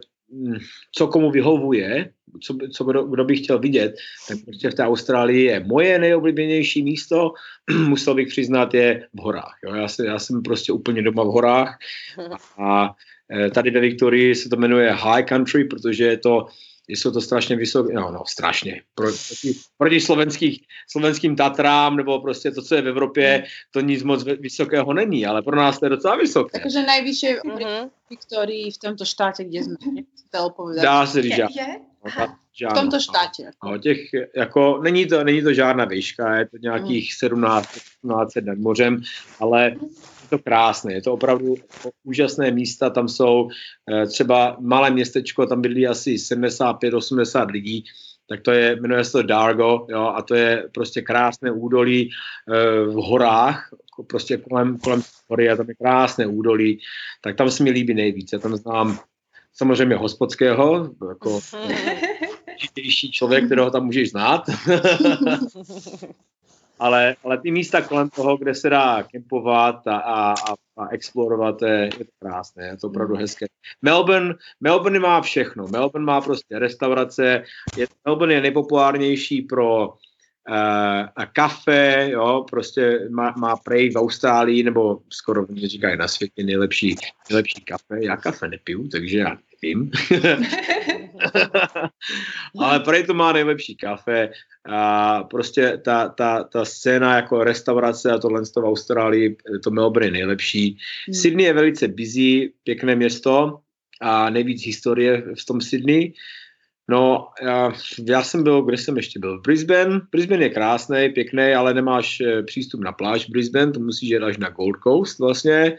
co komu vyhovuje, co, co kdo, kdo by chtěl vidět, tak prostě v té Austrálii je moje nejoblíbenější místo, musel bych přiznat, je v horách. Jo. Já, se, já jsem prostě úplně doma v horách a eh, tady ve Viktorii se to jmenuje High Country, protože je to jsou to strašně vysoké, no, no strašně, Pro, proti, proti slovenských, slovenským Tatrám, nebo prostě to, co je v Evropě, to nic moc vysokého není, ale pro nás to je docela vysoké. Takže nejvyšší mm-hmm. Viktorii v tomto štátě, kde jsme, chcete povedať? Dá se říct, že v tomto štátě. No, těch, jako, není, to, není to žádná výška, je to nějakých 17, 17 nad mořem, ale to krásné, je to opravdu úžasné místa, tam jsou eh, třeba malé městečko, tam bydlí asi 75-80 lidí, tak to je, jmenuje se to Dargo, jo, a to je prostě krásné údolí e, v horách, prostě kolem, kolem hory a tam je krásné údolí, tak tam se mi líbí nejvíce. Tam znám samozřejmě hospodského, jako nejtější člověk, kterého tam můžeš znát. ale, ale ty místa kolem toho, kde se dá kempovat a, a, a explorovat, je, je to krásné, je to opravdu mm. hezké. Melbourne, Melbourne má všechno. Melbourne má prostě restaurace. Je, Melbourne je nejpopulárnější pro uh, a kafe, jo, prostě má, má prej v Austrálii, nebo skoro mě říkají na světě nejlepší, nejlepší kafe. Já kafe nepiju, takže já nevím. Ale prej to má nejlepší kafe. A prostě ta, ta, ta scéna jako restaurace a tohle v Austrálii, to Melbourne je nejlepší. Hmm. Sydney je velice busy, pěkné město a nejvíc historie v tom Sydney. No, já, já jsem byl, kde jsem ještě byl? Brisbane. Brisbane je krásný, pěkný, ale nemáš eh, přístup na pláž Brisbane, to musíš jít až na Gold Coast vlastně.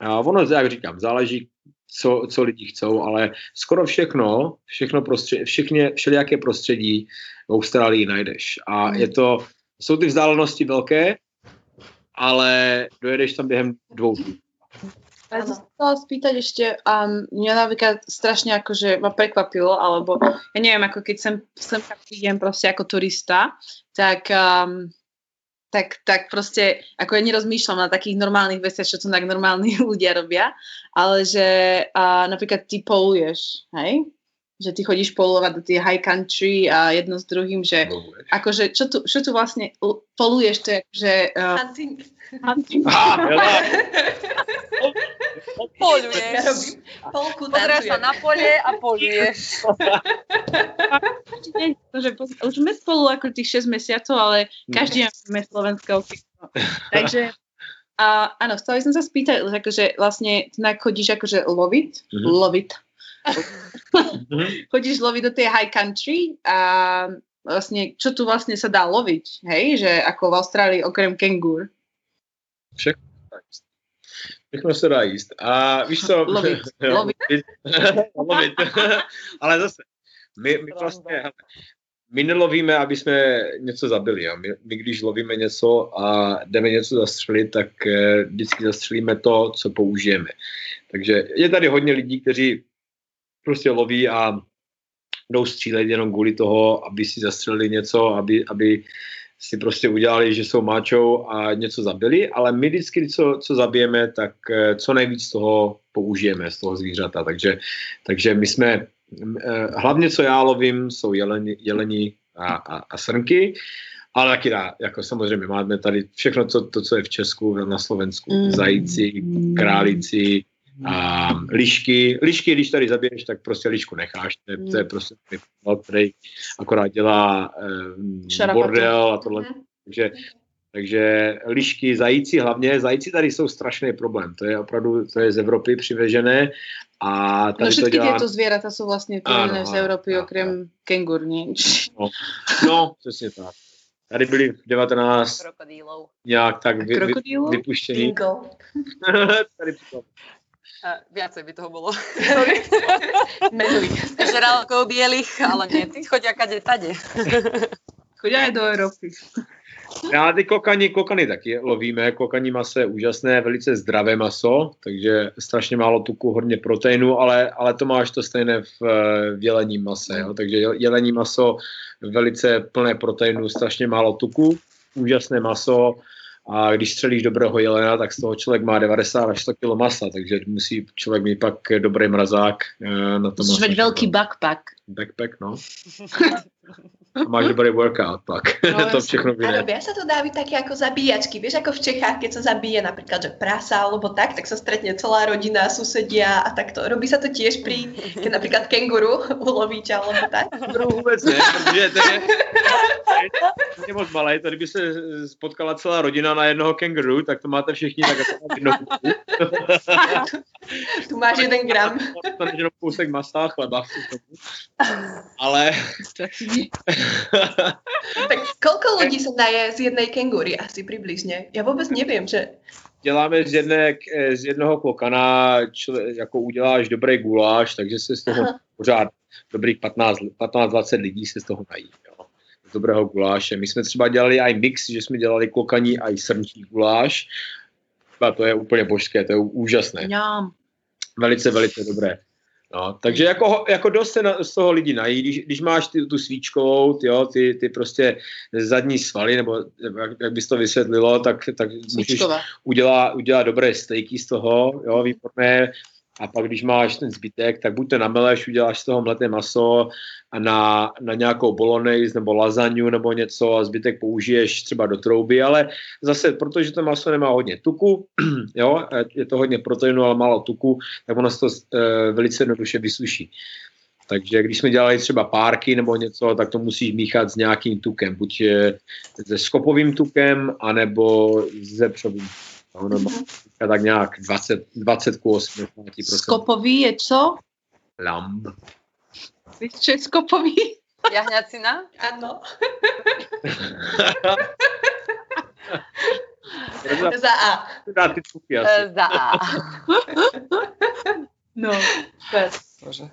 A ono, jak říkám, záleží, co, co lidi chcou, ale skoro všechno, všechno prostředí, všechny, všelijaké prostředí v Austrálii najdeš. A hmm. je to, jsou ty vzdálenosti velké, ale dojedeš tam během dvou dní. Ja som chcela spýtať ešte, um, mňa napríklad strašne akože ma prekvapilo, alebo ja neviem, ako keď sem, sem prídem proste ako turista, tak, um, tak, tak proste, ako ja nerozmýšľam na takých normálnych veciach, čo to tak normálni ľudia robia, ale že uh, napríklad ty poluješ, hej? Že ty chodíš polovať do tie high country a jedno s druhým, že Poluješ. akože čo tu, čo tu vlastne poluješ, to je že... Uh, hunting. Hunting. Poluješ. Polku Pozrieš sa na pole a poluješ. už sme spolu ako tých 6 mesiacov, ale každý máme slovenského Takže a áno, chcela som sa spýtať, akože vlastne ty chodíš akože loviť, mm-hmm. loviť, mm-hmm. Chodíš loviť do tej high country a vlastne, čo tu vlastne sa dá loviť, hej, že ako v Austrálii okrem kengur. Všechno. Všechno se dá jíst. A víš co? Lovit. Lovit. Lovit. Ale zase, my, my vlastně, my nelovíme, aby jsme něco zabili. Jo. My, my, když lovíme něco a jdeme něco zastřelit, tak eh, vždycky zastřelíme to, co použijeme. Takže je tady hodně lidí, kteří prostě loví a jdou střílet jenom kvůli toho, aby si zastřelili něco, aby, aby si prostě udělali, že jsou máčou a něco zabili, ale my vždycky, co, co zabijeme, tak eh, co nejvíc toho použijeme z toho zvířata. Takže, takže my jsme Eh, hlavně, co já lovím, jsou jeleni, jeleni a, a, a srnky, ale taky dá, jako samozřejmě máme tady všechno to, to co je v Česku, na Slovensku, mm. zajíci, králíci, a lišky. Lišky, když tady zabiješ, tak prostě lišku necháš. To je, to je mm. prostě který akorát dělá eh, bordel a tohle. Mm. Takže takže lišky, zajíci hlavně, zajíci tady jsou strašný problém. To je opravdu, to je z Evropy přivežené. A tady no všetky to dělá... tieto zvieratá jsou vlastně přivežené z Evropy, ano, okrem ano. kengur, No, no, přesně tak. Tady byli v 19 Krokodýlou. nějak tak vy, vy, vypuštění. tady přitom. Viacej by toho bolo. Menuj. Žralkou bielých, ale nie, ty chodia kade tade. chodia aj do Európy. Já ty kokani, kokany taky lovíme. Kokaní maso je úžasné, velice zdravé maso, takže strašně málo tuku, hodně proteinu, ale, ale to máš to stejné v, v jelení mase. Jo? Takže jelení maso velice plné proteinu, strašně málo tuku, úžasné maso, a když střelíš dobrého jelena, tak z toho člověk má 90 až 100 kg masa, takže musí člověk mít pak dobrý mrazák eh, na tom. Musíš mít velký backpack. Backpack, no. A máš dobrý workout pak. No, to všechno vyjde. A robia sa to dávi také ako zabíjačky. Vieš, ako v Čechách, keď sa zabije napríklad, že prasa alebo tak, tak sa stretne celá rodina, susedia a takto. Robí sa to tiež pri, keď napríklad kenguru ulovíte alebo tak? Kenguru vůbec ne, protože to je, to je moc malé. To kdyby se spotkala celá rodina na jednoho kenguru, tak to máte všichni tak jako jedno. tu máš jeden gram. To jenom kousek masa a chleba. Ale tak koľko ľudí sa naje z jednej kengúry asi približne? Ja vôbec neviem, že... Děláme z, jedné, z jednoho klokana, čili, jako uděláš dobrý guláš, takže se z toho Aha. pořád dobrých 15-20 lidí se z toho nají. Jo. Z dobrého guláše. My jsme třeba dělali i mix, že jsme dělali klokaní i srnčí guláš. A to je úplně božské, to je úžasné. Ja. Velice, velice dobré. No, takže jako, jako dost se na, z toho lidi nají, když, když máš ty, tu svíčkovou, ty, jo, ty, ty prostě zadní svaly, nebo jak, jak bys to vysvětlilo, tak, tak můžeš udělat, udělat dobré stejky z toho, jo, výborné, a pak když máš ten zbytek, tak buď to nameleš, uděláš z toho mleté maso a na, na nějakou bolognese nebo lasagne nebo něco a zbytek použiješ třeba do trouby, ale zase, protože to maso nemá hodně tuku, jo, je to hodně proteinu, ale málo tuku, tak ono se to e, velice jednoduše vysuší. Takže když jsme dělali třeba párky nebo něco, tak to musíš míchat s nějakým tukem, buď se skopovým tukem, anebo s zepřovým Ono má tak nějak 20, 20 ku 80%. Skopový je co? Lamb. Víš, čo je skopový? Jahňacina? Ano. za A. Dá ty asi. Za A. no, bez. Bože.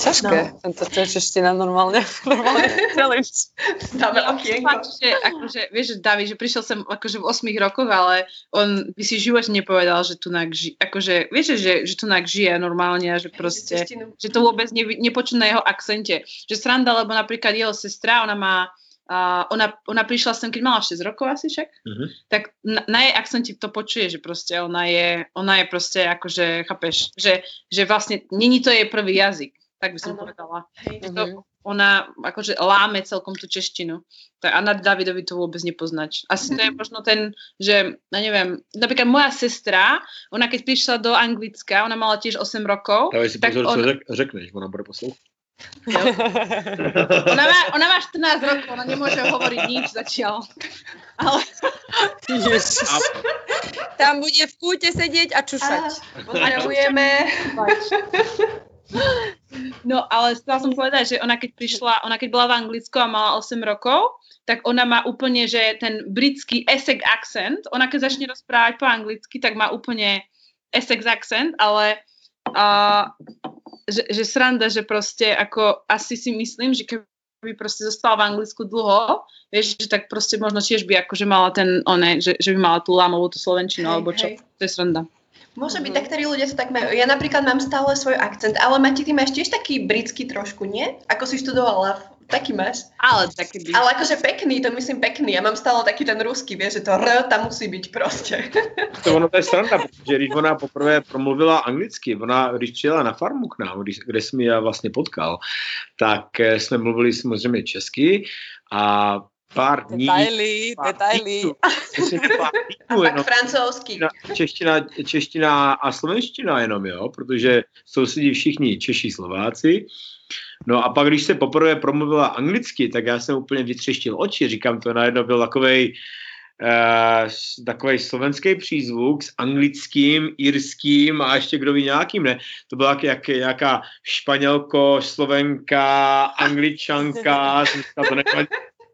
Ťažké, no. tento to je čeština normálne. normálne. Dáme okienko. Že, akože, vieš, že David, že prišiel sem akože v 8 rokoch, ale on by si život nepovedal, že tu žije, akože, vieš, že, že tu žije normálne a že proste, že to vôbec ne, nepočuť na jeho akcente. Že sranda, lebo napríklad jeho sestra, ona má Uh, ona, ona prišla sem, keď mala 6 rokov asi však, uh-huh. tak na, na jej akcenti to počuje, že proste ona je, ona je proste akože, chápeš, že, že vlastne není to jej prvý jazyk tak by som ano. povedala. Hej. To, mhm. ona akože láme celkom tú češtinu. Tak a na Davidovi to vôbec nepoznáš. Asi to je možno ten, že, ja neviem, napríklad moja sestra, ona keď prišla do Anglicka, ona mala tiež 8 rokov. Dávaj si tak pozor, on... čo řek, řekneš, ona bude poslouchat. Ona má, ona má 14 rokov, ona nemôže hovoriť nič zatiaľ. Ale... Tam bude v kúte sedieť a čušať. Potrebujeme... No, ale chcela som povedať, že ona keď prišla, ona keď bola v Anglicku a mala 8 rokov, tak ona má úplne, že ten britský Essex accent, ona keď začne rozprávať po anglicky, tak má úplne Essex accent, ale uh, že, že sranda, že proste ako asi si myslím, že keby by proste zostala v Anglicku dlho, vieš, že tak proste možno tiež by akože mala ten, one, že, že by mala tú lámovú tú slovenčinu, Hej, alebo čo, hej. to je sranda. Môže byť, Mhm. tak ktorí ľudia to tak majú. Ja napríklad mám stále svoj akcent, ale Mati, ty máš tiež taký britský trošku, nie? Ako si študovala, taký máš. Ale také by... Ale akože pekný, to myslím pekný. Ja mám stále taký ten ruský, vieš, že to R tam musí byť proste. To ono to je sranda, protože když ona poprvé promluvila anglicky, ona když přijela na farmu k nám, když, kde jsem ji já vlastně potkal, tak eh, jsme mluvili samozřejmě česky a pár dní... Detaily, pár detaily. přesně pár A týdnů pak jenom, francouzsky. čeština, čeština, čeština a slovenština jenom, jo, protože sousedí všichni Češi, Slováci. No a pak, když se poprvé promluvila anglicky, tak já jsem úplně vytřeštil oči, říkám, to najednou byl takovej, uh, takový slovenský přízvuk s anglickým, irským a ještě kdo ví nějakým, ne? To byla jak, jak, jaká španělko, slovenka, angličanka, to nevím,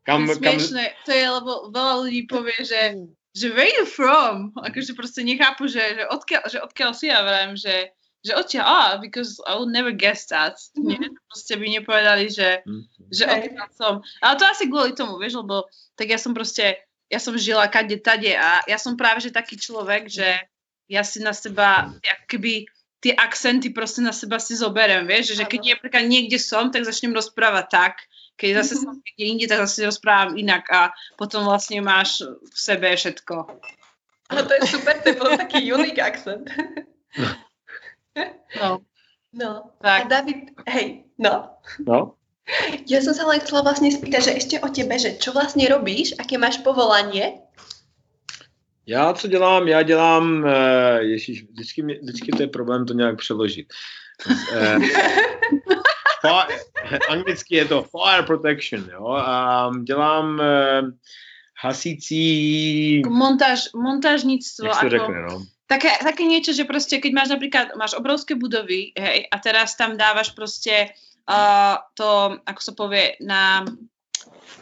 kam, kam, smiešné, to je, lebo veľa ľudí povie, že, že where you from? Akože proste nechápu, že, že, odkiaľ, že odkiaľ si ja vrajím, že, že odtiaľ, ah, because I would never guess that. Mhm. Nie, proste by nepovedali, že, Hm. že Hej. odkiaľ som. Ale to asi kvôli tomu, vieš, lebo tak ja som proste, ja som žila kade tade a ja som práve že taký človek, že ja si na seba, jak keby tie akcenty proste na seba si zoberiem, vieš, že, že keď napríklad niekde som, tak začnem rozprávať tak, keď zase Mhm. som niekde inde, tak zase rozprávam inak a potom vlastne máš v sebe všetko. Ale to je super, to je taký unique akcent. No, No. A tak. David, hej, no. no, Ja som sa len chcela vlastne spýtať, že ešte o tebe, že čo vlastne robíš, aké máš povolanie? Já co dělám? Já dělám, uh, ježiš, vždycky, mě, vždycky to je problém to nějak přeložit. Uh, fire, anglicky je to fire protection, jo. A dělám uh, hasící, Montáž, montážnictvo, jak se to řekne, no. Také, také niečo, že proste, keď máš napríklad, máš obrovské budovy, hej, a teraz tam dávaš proste uh, to, ako sa povie, na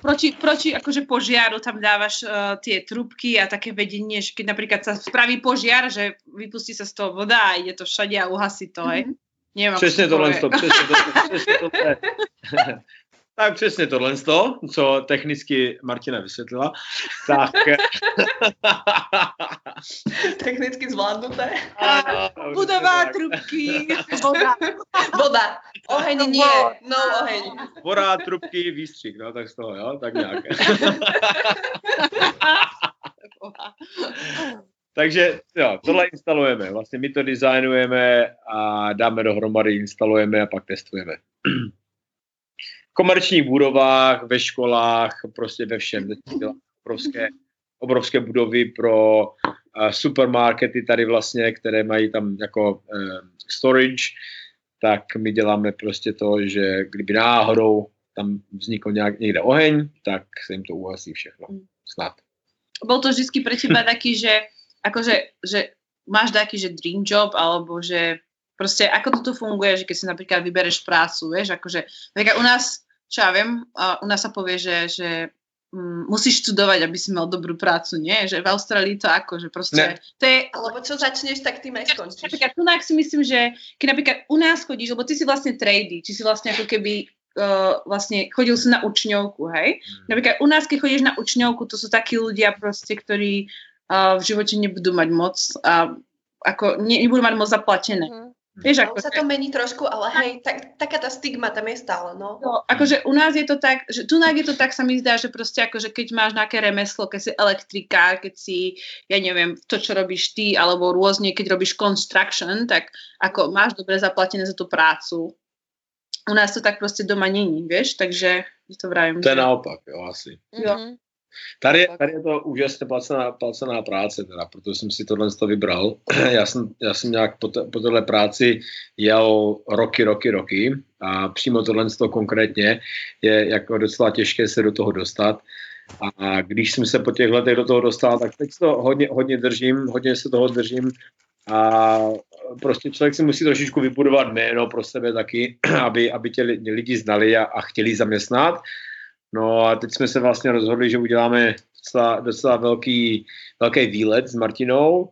proti, proti akože požiaru tam dávaš uh, tie trubky a také vedenie, že keď napríklad sa spraví požiar, že vypustí sa z toho voda a ide to všade a uhasí to, hej. Neviem, ako Přesně tohle, to, přesně to, přesně tohle. tak přesně tohle, to, co technicky Martina vysvětlila. Tak, Technicky zvládnuté. Budova, trubky, voda. Voda. Oheň nie. No oheň. voda, trubky, výstřik, no, tak z toho, jo, tak nějak. Takže jo, tohle instalujeme. Vlastně my to designujeme a dáme dohromady, instalujeme a pak testujeme. Komerčních budovách, ve školách, prostě ve všem. Obrovské, obrovské budovy pro uh, supermarkety tady vlastně, které mají tam jako uh, storage, tak my děláme prostě to, že kdyby náhodou tam vznikl nějak, někde oheň, tak se jim to uhasí všechno. Snad. Bol to vždycky pre teba taký, že akože, že máš taký, že dream job, alebo že proste ako to tu funguje, že keď si napríklad vybereš prácu, vieš, akože napríklad u nás, čo ja viem, a u nás sa povie, že, že mm, musíš študovať, aby si mal dobrú prácu, nie? Že v Austrálii to ako, že proste, Ne. to je, Alebo čo začneš, tak tým aj skončíš. Napríklad tu si myslím, že keď napríklad u nás chodíš, lebo ty si vlastne trady, či si vlastne ako keby uh, vlastne chodil si na učňovku, hej? Napríklad u nás, keď chodíš na učňovku, to sú takí ľudia proste, ktorí uh, v živote nebudú mať moc a ako ne, nebudú mať moc zaplatené. Mhm. Vieš, Ale ako, sa to mení trošku, ale hej, tak, taká tá stigma tam je stále, no. to, akože u nás je to tak, že tu je to tak, sa mi zdá, že proste akože keď máš nejaké remeslo, keď si elektrikár, keď si, ja neviem, to, čo robíš ty, alebo rôzne, keď robíš construction, tak ako máš dobre zaplatené za tú prácu. U nás to tak proste doma není, vieš, takže to vravím. To je že- naopak, jo, asi. Jo. Mhm. Tady, je- tady je to úžasně placená, placená práce, teda, proto jsem si tohle to vybral. Já jsem, já jsem nějak po, te, po téhle práci jel roky, roky, roky a přímo tohle to konkrétně je jako docela těžké se do toho dostat. A když jsem se po těch letech do toho dostal, tak teď to hodně, hodně držím, hodně se toho držím a prostě člověk si musí trošičku vybudovat jméno pro sebe taky, aby, aby tě li- lidi znali a, a chtěli zaměstnat. No a teď jsme se vlastně rozhodli, že uděláme docela, docela velký, velký výlet s Martinou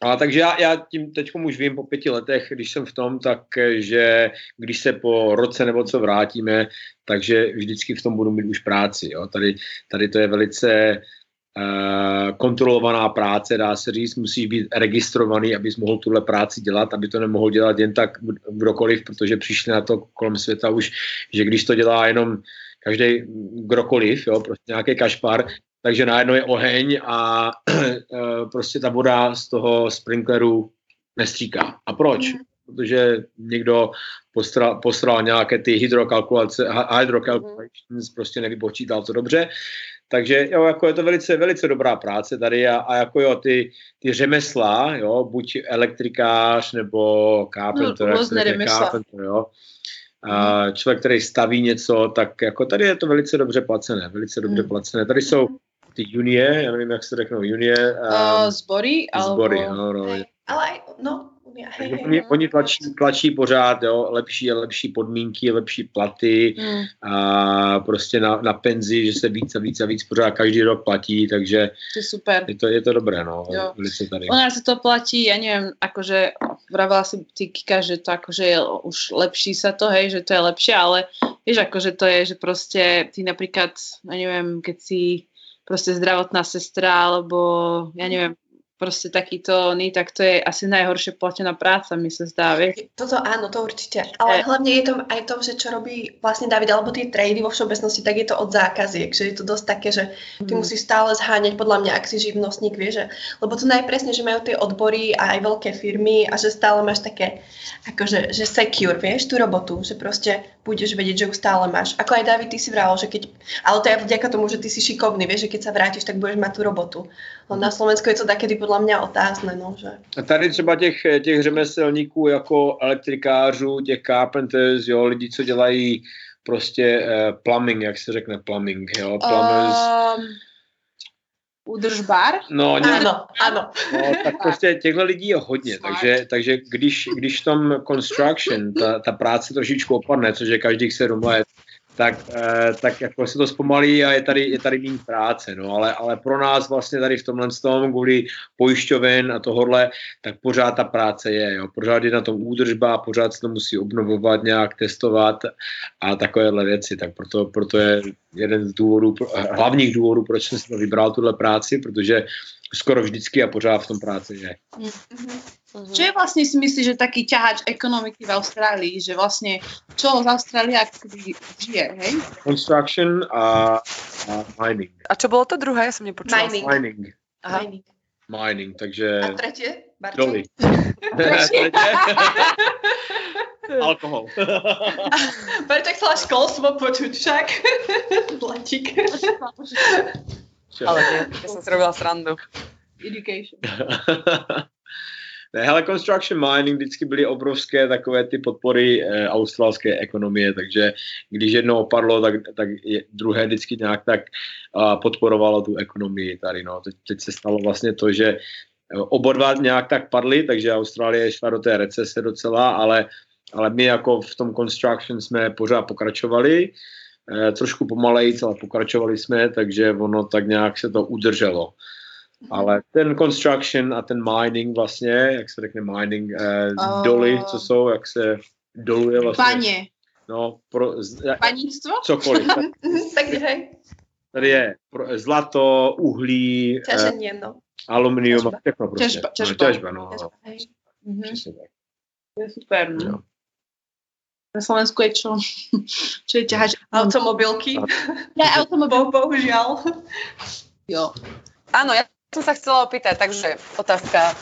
A takže já, já tím teď už vím po pěti letech, když jsem v tom, tak že když se po roce nebo co vrátíme, takže vždycky v tom budu mít už práci. Jo. Tady, tady to je velice uh, kontrolovaná práce, dá se říct, musí být registrovaný, abys mohl tuhle práci dělat, aby to nemohl dělat jen tak kdokoliv, protože přišli na to kolem světa už, že když to dělá jenom každý kdokoliv, jo, prostě nějaký kašpar, takže najednou je oheň a e, prostě ta voda z toho sprinkleru nestříká. A proč? Mm. Protože někdo postral, postral nějaké ty hydrokalkulace, hydrocalculations, mm. prostě nevypočítal to dobře. Takže jo, jako je to velice, velice dobrá práce tady a, a jako jo, ty, ty řemesla, jo, buď elektrikář nebo carpenter, no, carpenter, jo, a mhm. člověk, který staví něco, tak jako tady je to velice dobře placené, velice dobře mm. placené. Tady jsou ty junie, já nevím, jak se řeknou, junie. Uh, zbory, zbory, alebo... no, no. Ale, no, takže oni, oni tlačí, tlačí pořád, jo, lepší a lepší podmínky, lepší platy mm. a prostě na, na penzi, že se víc a víc a víc pořád každý rok platí, takže to je super. Je to, je to dobré, no, jo. tady. U nás se to platí, ja neviem, akože vravela si ty Kika, že to akože je už lepší sa to, hej, že to je lepšie, ale vieš, akože to je, že proste ty napríklad, ja neviem, keď si proste zdravotná sestra, alebo ja neviem, proste takýto oný, tak to je asi najhoršie platená práca, mi sa zdá, vieš. Toto áno, to určite. Ale hlavne je to aj to, že čo robí vlastne David, alebo tie trady vo všeobecnosti, tak je to od zákaziek, že je to dosť také, že ty mm. musíš stále zháňať, podľa mňa, ak si živnostník, vieš, že, lebo to najpresne, že majú tie odbory a aj veľké firmy a že stále máš také, akože, že secure, vieš, tú robotu, že proste budeš vedieť, že ju stále máš. Ako aj David, ty si vral, že keď, ale to je vďaka tomu, že ty si šikovný, vieš, že keď sa vrátiš, tak budeš mať tú robotu. No na Slovensku je to také podle mě otázné. No, že... A tady třeba těch, těch řemeslníků jako elektrikářů, těch carpenters, jo, lidi, co dělají prostě uh, plumbing, jak se řekne plumbing, jo, plumbers. Um, udržbar? No, ano, ano. No, tak prostě těchto lidí je hodně, takže, takže když, když tom construction, ta, ta práce trošičku opadne, což je každých sedm let, tak, eh, tak jako se to zpomalí a je tady, je tady méně práce, no, ale, ale pro nás vlastně tady v tomhle tom, kvůli pojišťoven a tohodle, tak pořád ta práce je, jo, pořád je na tom údržba, pořád se to musí obnovovat, nějak testovat a takovéhle věci, tak proto, proto je jeden z důvodů, hlavních důvodů, proč jsem si vybral, tuhle práci, protože skoro vždycky a pořád v tom práci je. Mm-hmm. Uh-huh. Čo je vlastne si myslíš, že taký ťahač ekonomiky v Austrálii, že vlastne čo z Austrália žije, hej? Construction a, a mining. A čo bolo to druhé? Ja som nepočula. Mining. Mining. Aha. Mining. Mining, takže... A tretie? Doly. Alkohol. Bartek chcela školstvo počuť však. Blačík. Ale nie, ja som si robila srandu. Education. Ne, hele, construction mining vždycky byly obrovské takové ty podpory e, australské ekonomie, takže když jedno opadlo, tak, tak je, druhé vždycky nějak tak a, podporovalo tu ekonomii tady. No. Teď, teď se stalo vlastně to, že eh, oba dva nějak tak padly, takže Austrálie šla do té recese docela, ale, ale my jako v tom construction jsme pořád pokračovali, e, trošku pomaleji, ale pokračovali jsme, takže ono tak nějak se to udrželo. Ale ten construction a ten mining vlastně, jak se řekne mining, eh, uh, doly, co jsou, jak se doluje vlastně. Paně. No, pro, z, Panictvo? Cokoliv. Tak, hej. Tady je pro, zlato, uhlí, Těžení, eh, no. aluminium a všechno prostě. Těžba, těžba. No, těžba, no. Těžba, hej. Mhm. To je super, no. Jo. Na Slovensku je čo? čo je ťahač? Automobilky. Ne, automobil. Bohužiaľ. Jo. Áno, ja som sa chcela opýtať, takže otázka,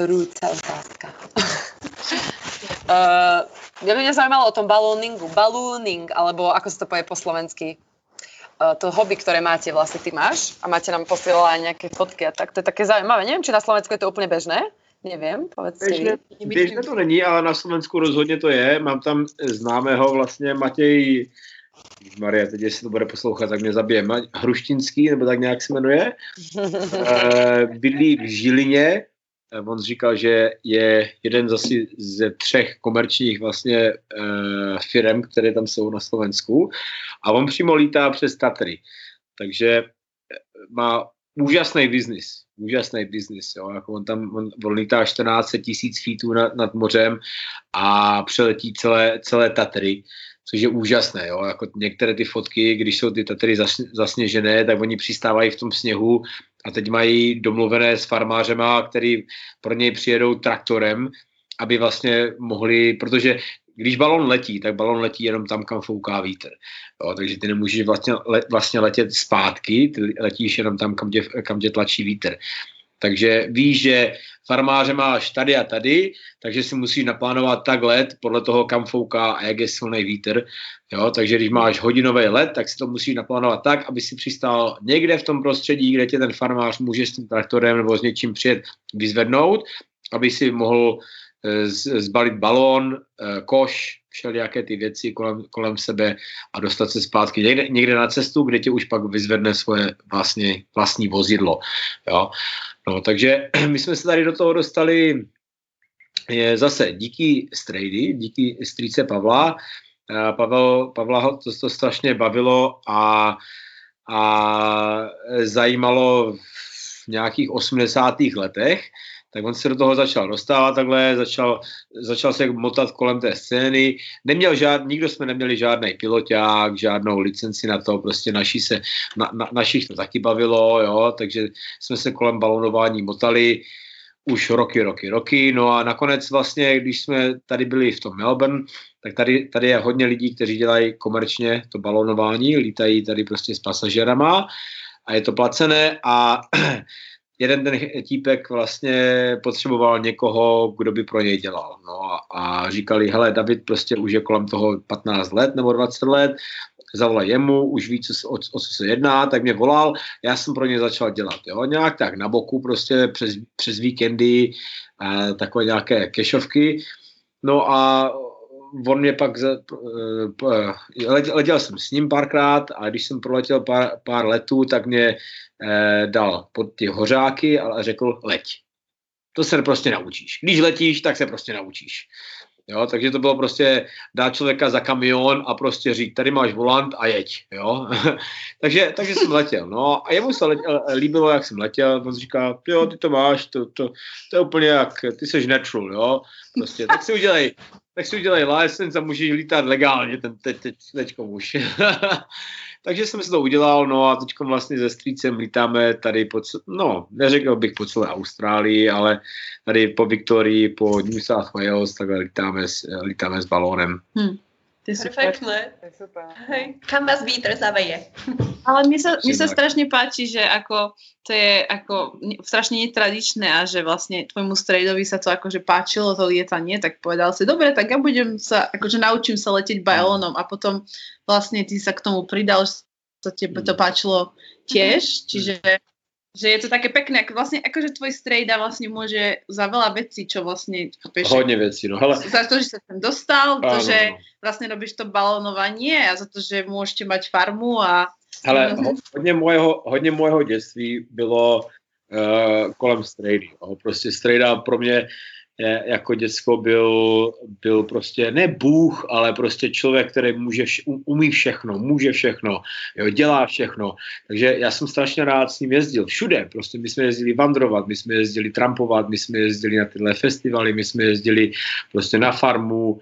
hrúca otázka. uh, ja by mňa zaujímalo o tom balóningu, balóning, alebo ako sa to povie po slovensky, uh, to hobby, ktoré máte, vlastne ty máš a máte nám posielala aj nejaké fotky a tak, to je také zaujímavé. Neviem, či na Slovensku je to úplne bežné, Nevím, povedz běžné, běžné to není, ale na Slovensku rozhodně to je. Mám tam známého vlastně Matěj Maria, teď jestli to bude poslouchat, tak mě zabije. Hruštinský, nebo tak nějak se jmenuje. Eh, bydlí v Žilině. Eh, on říkal, že je jeden zase ze třech komerčních vlastně uh, firm, které tam jsou na Slovensku. A on přímo lítá přes Tatry. Takže má úžasný biznis, úžasný biznis, jo, jako on tam, on, on lítá 14 tisíc feetů nad, nad mořem a přeletí celé, celé Tatry, což je úžasné, jo, jako některé ty fotky, když jsou ty Tatry zasněžené, tak oni přistávají v tom sněhu a teď mají domluvené s farmářema, který pro něj přijedou traktorem, aby vlastně mohli, protože když balon letí, tak balon letí jenom tam, kam fouká vítr. Jo, takže ty nemůžeš vlastně, le, vlastně letět zpátky, ty letíš jenom tam, kam tě, kam tě tlačí vítr. Takže víš, že farmáře máš tady a tady, takže si musíš naplánovat tak let podle toho, kam fouká a jak je silný vítr. Jo, takže když máš hodinový let, tak si to musíš naplánovat tak, aby si přistál někde v tom prostředí, kde tě ten farmář může s tím traktorem nebo s něčím přijet vyzvednout, aby si mohl zbalit balón, eh, koš, všelijaké ty věci kolem, kolem sebe a dostat se zpátky někde, někde na cestu, kde tě už pak vyzvedne svoje vlastně, vlastní vozidlo. Jo? No, takže my jsme se tady do toho dostali je zase díky Strejdy, díky strýce Pavla. Eh, Pavel, Pavla to, to strašně bavilo a, a zajímalo v nějakých 80. letech tak on se do toho začal dostávat takhle, začal, začal se motat kolem té scény. Neměl žád, nikdo jsme neměli žádný piloták, žádnou licenci na to, prostě naši se, na, na, našich to taky bavilo, jo, takže jsme se kolem balonování motali už roky, roky, roky. No a nakonec vlastně, když jsme tady byli v tom Melbourne, tak tady, tady je hodně lidí, kteří dělají komerčně to balonování, lítají tady prostě s pasažerama a je to placené a jeden ten típek vlastně potřeboval někoho, kdo by pro něj dělal. No a, a říkali, hele, David prostě už je kolem toho 15 let nebo 20 let, zavolal jemu, už ví, co, o, o co se jedná, tak mě volal, já jsem pro ně začal dělat, jo, nějak tak na boku prostě přes, přes víkendy, a takové nějaké kešovky, no a on mě pak, za, letěl, letěl jsem s ním párkrát a když jsem proletěl pár, pár letů, tak mě eh, dal pod ty hořáky a řekl leď. To se prostě naučíš. Když letíš, tak se prostě naučíš. Jo, takže to bylo prostě dát člověka za kamion a prostě říct, tady máš volant a jeď. Jo? takže, takže jsem letěl. No a jemu se letěl, líbilo, jak jsem letěl. On říká, jo, ty to máš, to, to, to je úplně jak, ty jsi natural, jo. Prostě, tak si udělej, tak si udělej license a můžeš lítat legálně ten teď, teď, teďko už. Takže jsem si to udělal, no a teď vlastně ze strýcem lítáme tady po, no, neřekl bych po celé Austrálii, ale tady po Viktorii, po New South Wales, takhle lítáme, s, lítáme s balónem. Hmm. To je Perfektné. Super. Hej. Kam vás vítr zaveje. Ale mne sa, mne sa strašne páči, že ako to je ako strašne netradičné a že vlastne tvojmu strejdovi sa to akože páčilo, to lietanie, tak povedal si, dobre, tak ja budem sa, akože naučím sa leteť balónom a potom vlastne ty sa k tomu pridal, že sa tebe to páčilo tiež, čiže že je to také pekné, ako vlastne akože tvoj strejda vlastne môže za veľa vecí, čo vlastne chápeš, Hodne vecí, no. Hele. Za to, že sa tam dostal, to, že vlastne robíš to balónovanie a za to, že môžete mať farmu a... Hele, hodně môjho, hodně môjho dětství bylo uh, kolem strejdy. Prostě strejda pro mě jako děcko byl, byl prostě ne bůh, ale prostě člověk, který může, vš- umí všechno, může všechno, jo, dělá všechno. Takže já jsem strašně rád s ním jezdil všude. Prostě my jsme jezdili vandrovat, my jsme jezdili trampovat, my jsme jezdili na tyhle festivaly, my jsme jezdili prostě na farmu,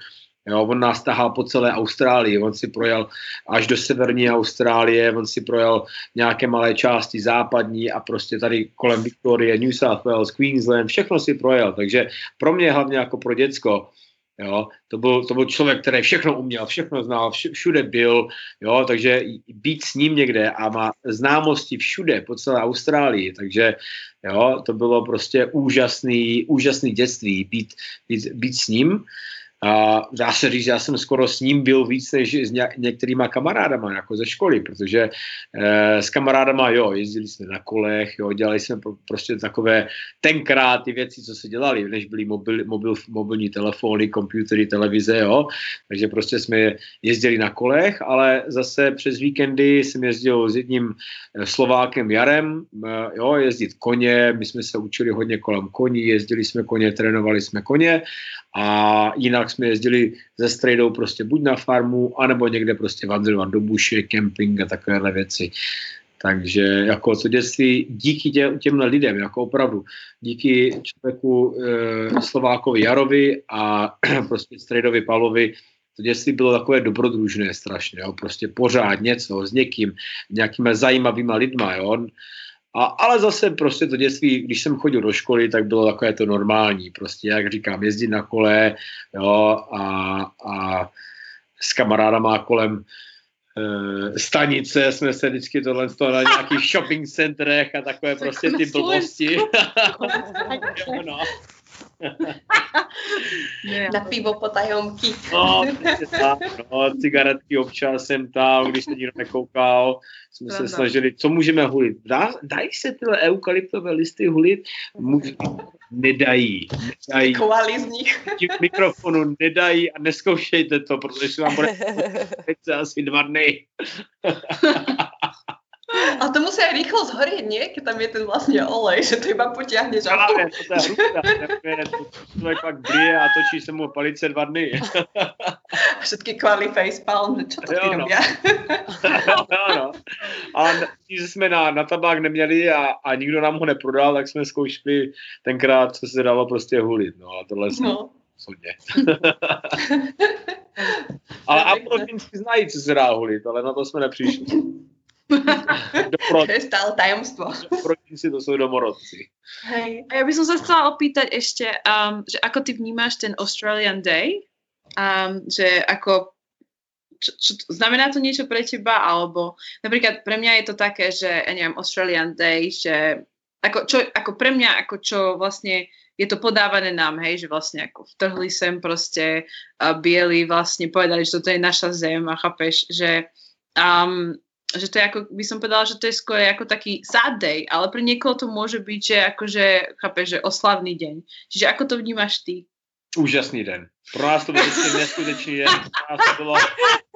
Jo, on nás tahal po celé Austrálii, on si projel až do severní Austrálie, on si projel nějaké malé části západní a prostě tady kolem Victorie, New South Wales, Queensland, všechno si projel. Takže pro mě hlavně jako pro děcko, Jo, to, byl, to byl člověk, který všechno uměl, všechno znal, všude byl, jo, takže být s ním někde a má známosti všude po celé Austrálii, takže jo, to bylo prostě úžasný, úžasný dětství být, být, být s ním. A dá se říct, já jsem skoro s ním byl víc než s některýma kamarádama, jako ze školy, protože e, s kamarádama, jo, jezdili jsme na kolech, jo, dělali jsme pro, prostě takové tenkrát ty věci, co se dělali, než byly mobil, mobil, mobilní telefony, počítače, televize, jo, takže prostě jsme jezdili na kolech, ale zase přes víkendy jsem jezdil s jedním eh, Slovákem Jarem, e, jo, jezdit koně, my jsme se učili hodně kolem koní, jezdili jsme koně, trénovali jsme koně a jinak jsme jezdili ze strejdou prostě buď na farmu, anebo někde prostě vandrovat do buše, kemping a takovéhle věci. Takže jako to dětství díky tě, těmhle lidem, jako opravdu, díky člověku e, Slovákovi Jarovi a prostě Strejdovi Pavlovi, to dětství bylo takové dobrodružné strašně, jo? prostě pořád něco s někým, nějakýma zajímavýma lidma, jo? A, ale zase prostě to dětství, když jsem chodil do školy, tak bylo takové to normální, prostě jak říkám, jezdit na kole, jo, a, a s kamarádama kolem e, stanice jsme se vždycky tohle na nějakých shopping centrech a takové prostě ty blbosti. jo, no. Na pivo potajomky. No, tak, no, cigaretky občas jsem tam, když se nikdo nekoukal, jsme Pravda. se snažili, co můžeme hulit. Dá, dají se tyhle eukalyptové listy hulit? Můž, nedají. nedají. Kovali z nich. mikrofonu nedají a neskoušejte to, protože se vám bude asi dva dny. A to musí aj rýchlo zhorieť, nie? Keď tam je ten vlastne olej, že to iba potiahneš. Ale to je hrúda. Človek pak blie a točí se mu palice dva dny. A všetky kvali facepalm, čo to ty no. robia? no, no. A když jsme na, na tabák neměli a, a nikdo nám ho neprodal, tak jsme zkoušeli tenkrát, co se dalo prostě hulit. No a tohle no. Hodně. ale abortinci znají, co se dá hulit, ale na to jsme nepřišli. to je stále tajomstvo. si to sú domorodci. Hej. A ja by som sa chcela opýtať ešte, um, že ako ty vnímáš ten Australian Day? Um, že ako čo, čo, znamená to niečo pre teba, alebo napríklad pre mňa je to také, že ja neviem, Australian Day, že ako, čo, ako pre mňa, ako čo vlastne je to podávané nám, hej, že vlastne ako vtrhli sem proste uh, bieli vlastne povedali, že toto je naša zem a chápeš, že um, že to je ako, by som povedala, že to je skôr ako taký sad day, ale pre niekoho to môže byť, že akože, chápeš, že oslavný deň. Čiže ako to vnímaš ty? Úžasný den. Pro nás to byl prostě neskutečný den. Pro nás to bylo...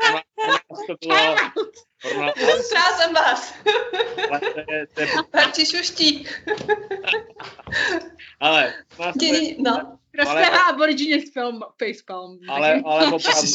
Pro nás to bylo... Pro nás... Strázem vás. Parči šuští. Ale... Nás to no. Ale, ale, Aborigine film Facepalm. Ale, ale opravdu...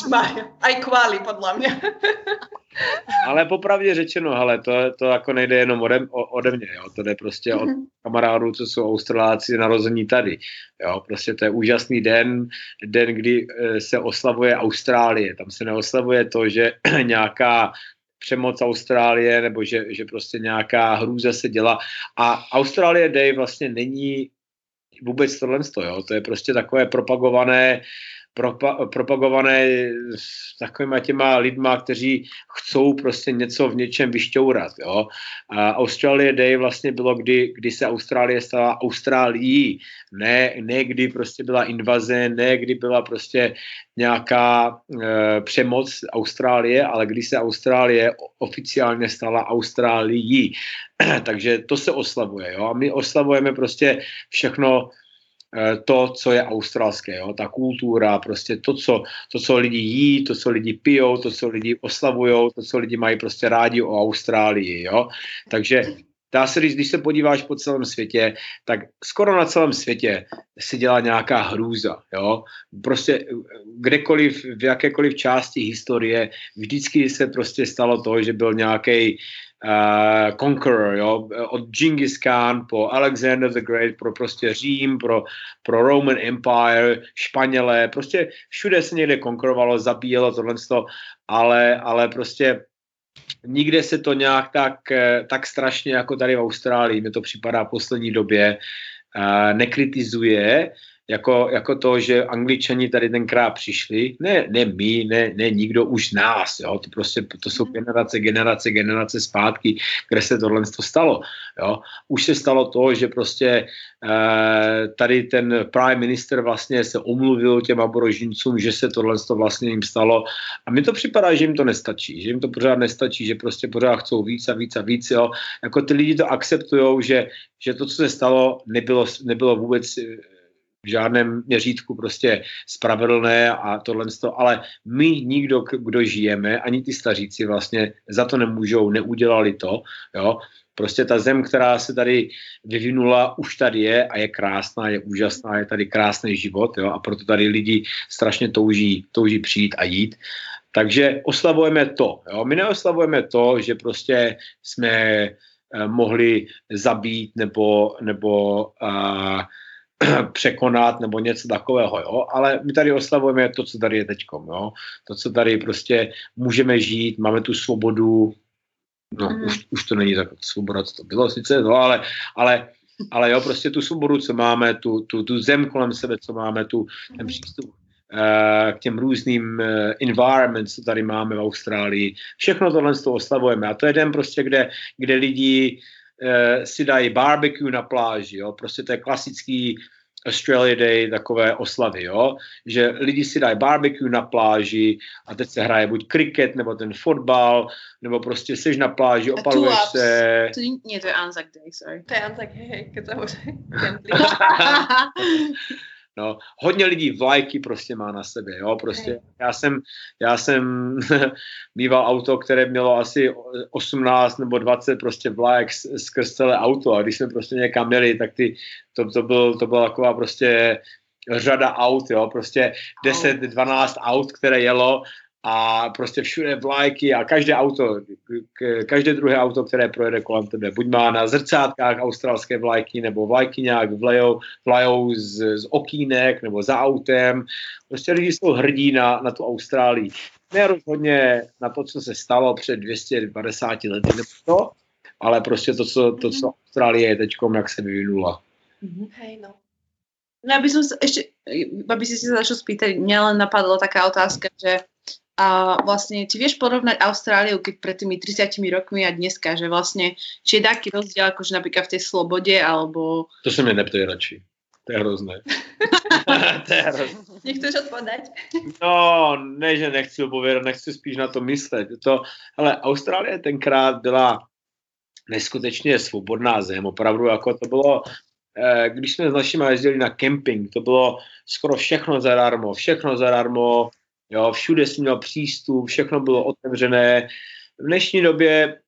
Aj kvali, podle mě. ale popravdě řečeno, hele, to, to jako nejde jenom ode, ode mě, jo, to jde prostě od mhm. kamarádů, co jsou Australáci narození tady, jo, prostě to je úžasný den, den, kdy eh, se oslavuje Austrálie, tam se neoslavuje to, že nějaká přemoc Austrálie, nebo že, že prostě nějaká hrůza se dělá. A Austrálie Day vlastně není vůbec tohle, jo. to je prostě takové propagované propa- propagované s takovýma těma lidma, kteří chcou prostě něco v něčem vyšťourat. Jo? A Australia Day vlastně bylo, kdy, kdy se Austrálie stala Austrálií, ne, ne kdy prostě byla invaze, ne kdy byla prostě nějaká e, přemoc Austrálie, ale kdy se Austrálie oficiálně stala Austrálií. Takže to se oslavuje. Jo? A my oslavujeme prostě všechno, to, co je australské, jo? ta kultura, prostě to co, to, co lidi jí, to, co lidi pijou, to, co lidi oslavují, to, co lidi mají prostě rádi o Austrálii. Jo? Takže dá se říct, když se podíváš po celém světě, tak skoro na celém světě se dělá nějaká hrůza. Jo? Prostě kdekoliv, v jakékoliv části historie, vždycky se prostě stalo to, že byl nějaký uh, conqueror, jo, od Genghis Khan po Alexander the Great, pro prostě Řím, pro, pro Roman Empire, Španělé, prostě všude se někde konkurovalo, zabíjelo tohle, ale, ale prostě nikde se to nějak tak, eh, tak strašně jako tady v Austrálii, mi to připadá v poslední době, uh, nekritizuje, jako, jako to, že angličani tady tenkrát přišli, ne, ne my, ne, ne nikdo už nás, jo, to prostě, to jsou mhm. generace, generace, generace zpátky, kde se tohle to stalo, jo. Už se stalo to, že prostě eh, tady ten prime minister vlastně se omluvil těm aborožincům, že se tohle to vlastně jim stalo a mi to připadá, že jim to nestačí, že jim to pořád nestačí, že prostě pořád chcou víc a víc a víc, jo. Jako ty lidi to akceptují, že, že to, co se stalo, nebylo, nebylo vůbec v žádném měřítku prostě spravedlné a tohle, ale my nikdo, kdo žijeme, ani ty staříci vlastně za to nemůžou, neudělali to, jo, Prostě ta zem, která se tady vyvinula, už tady je a je krásná, je úžasná, je tady krásný život jo, a proto tady lidi strašně touží, touží přijít a jít. Takže oslavujeme to. Jo? My neoslavujeme to, že prostě jsme uh, mohli zabít nebo, nebo uh, překonat nebo něco takového, jo? ale my tady oslavujeme to, co tady je teďkom, jo? to, co tady prostě můžeme žít, máme tu svobodu, no mm. už, už to není tak svoboda, co to bylo sice, no ale, ale, ale jo, prostě tu svobodu, co máme, tu, tu, tu zem kolem sebe, co máme, tu, ten mhm. přístup uh, k těm různým uh, environments, co tady máme v Austrálii, všechno tohle z toho oslavujeme a to je den prostě, kde, kde lidi uh, si dají barbecue na pláži, jo, prostě to je klasický Australia Day takové oslavy, jo? že lidi si dají barbecue na pláži a teď se hraje buď kriket, nebo ten fotbal, nebo prostě seš na pláži, opaluješ se. To, nie, to je Anzac Day, sorry. To je Anzac, hej, keď sa No, hodně lidí vlajky prostě má na sebe, jo, prostě. Já jsem, já jsem mýval auto, které mělo asi 18 nebo 20 prostě vlajek skrz celé auto a když jsme prostě někam měli, tak ty, to, to, byl, to byla taková prostě řada aut, jo, prostě 10, 12 aut, které jelo a prostě všude vlajky a každé auto, každé druhé auto, které projede kolem tebe, buď má na zrcátkách australské vlajky, nebo vlajky nějak vlajou, vlajou z, z okýnek, nebo za autem. Prostě lidi jsou hrdí na, na tu Austrálii. Ne rozhodně na to, co se stalo před 250 lety, nebo to, ale prostě to, co, to, co Austrálie je teď, jak se vyvinula. Mm-hmm. Hej, no. No, aby som sa ešte, aby si sa začal spýtať, mňa len napadla taká otázka, že a vlastne ti vieš porovnať Austráliu, keď pred tými 30 rokmi a dneska, že vlastne, či je taký rozdiel, akože napríklad v tej slobode, alebo... To sa mi neptej radši. To je hrozné. to je hrozné. Nechceš odpovedať? no, ne, že nechci opovědat, nechci spíš na to myslet. To, ale Austrálie tenkrát byla neskutečně svobodná zem, opravdu jako to bylo eh, když jsme s našimi jezdili na kemping, to bylo skoro všechno zadarmo, všechno zadarmo, Jo, všude jsi měl přístup, všechno bylo otevřené. V dnešní době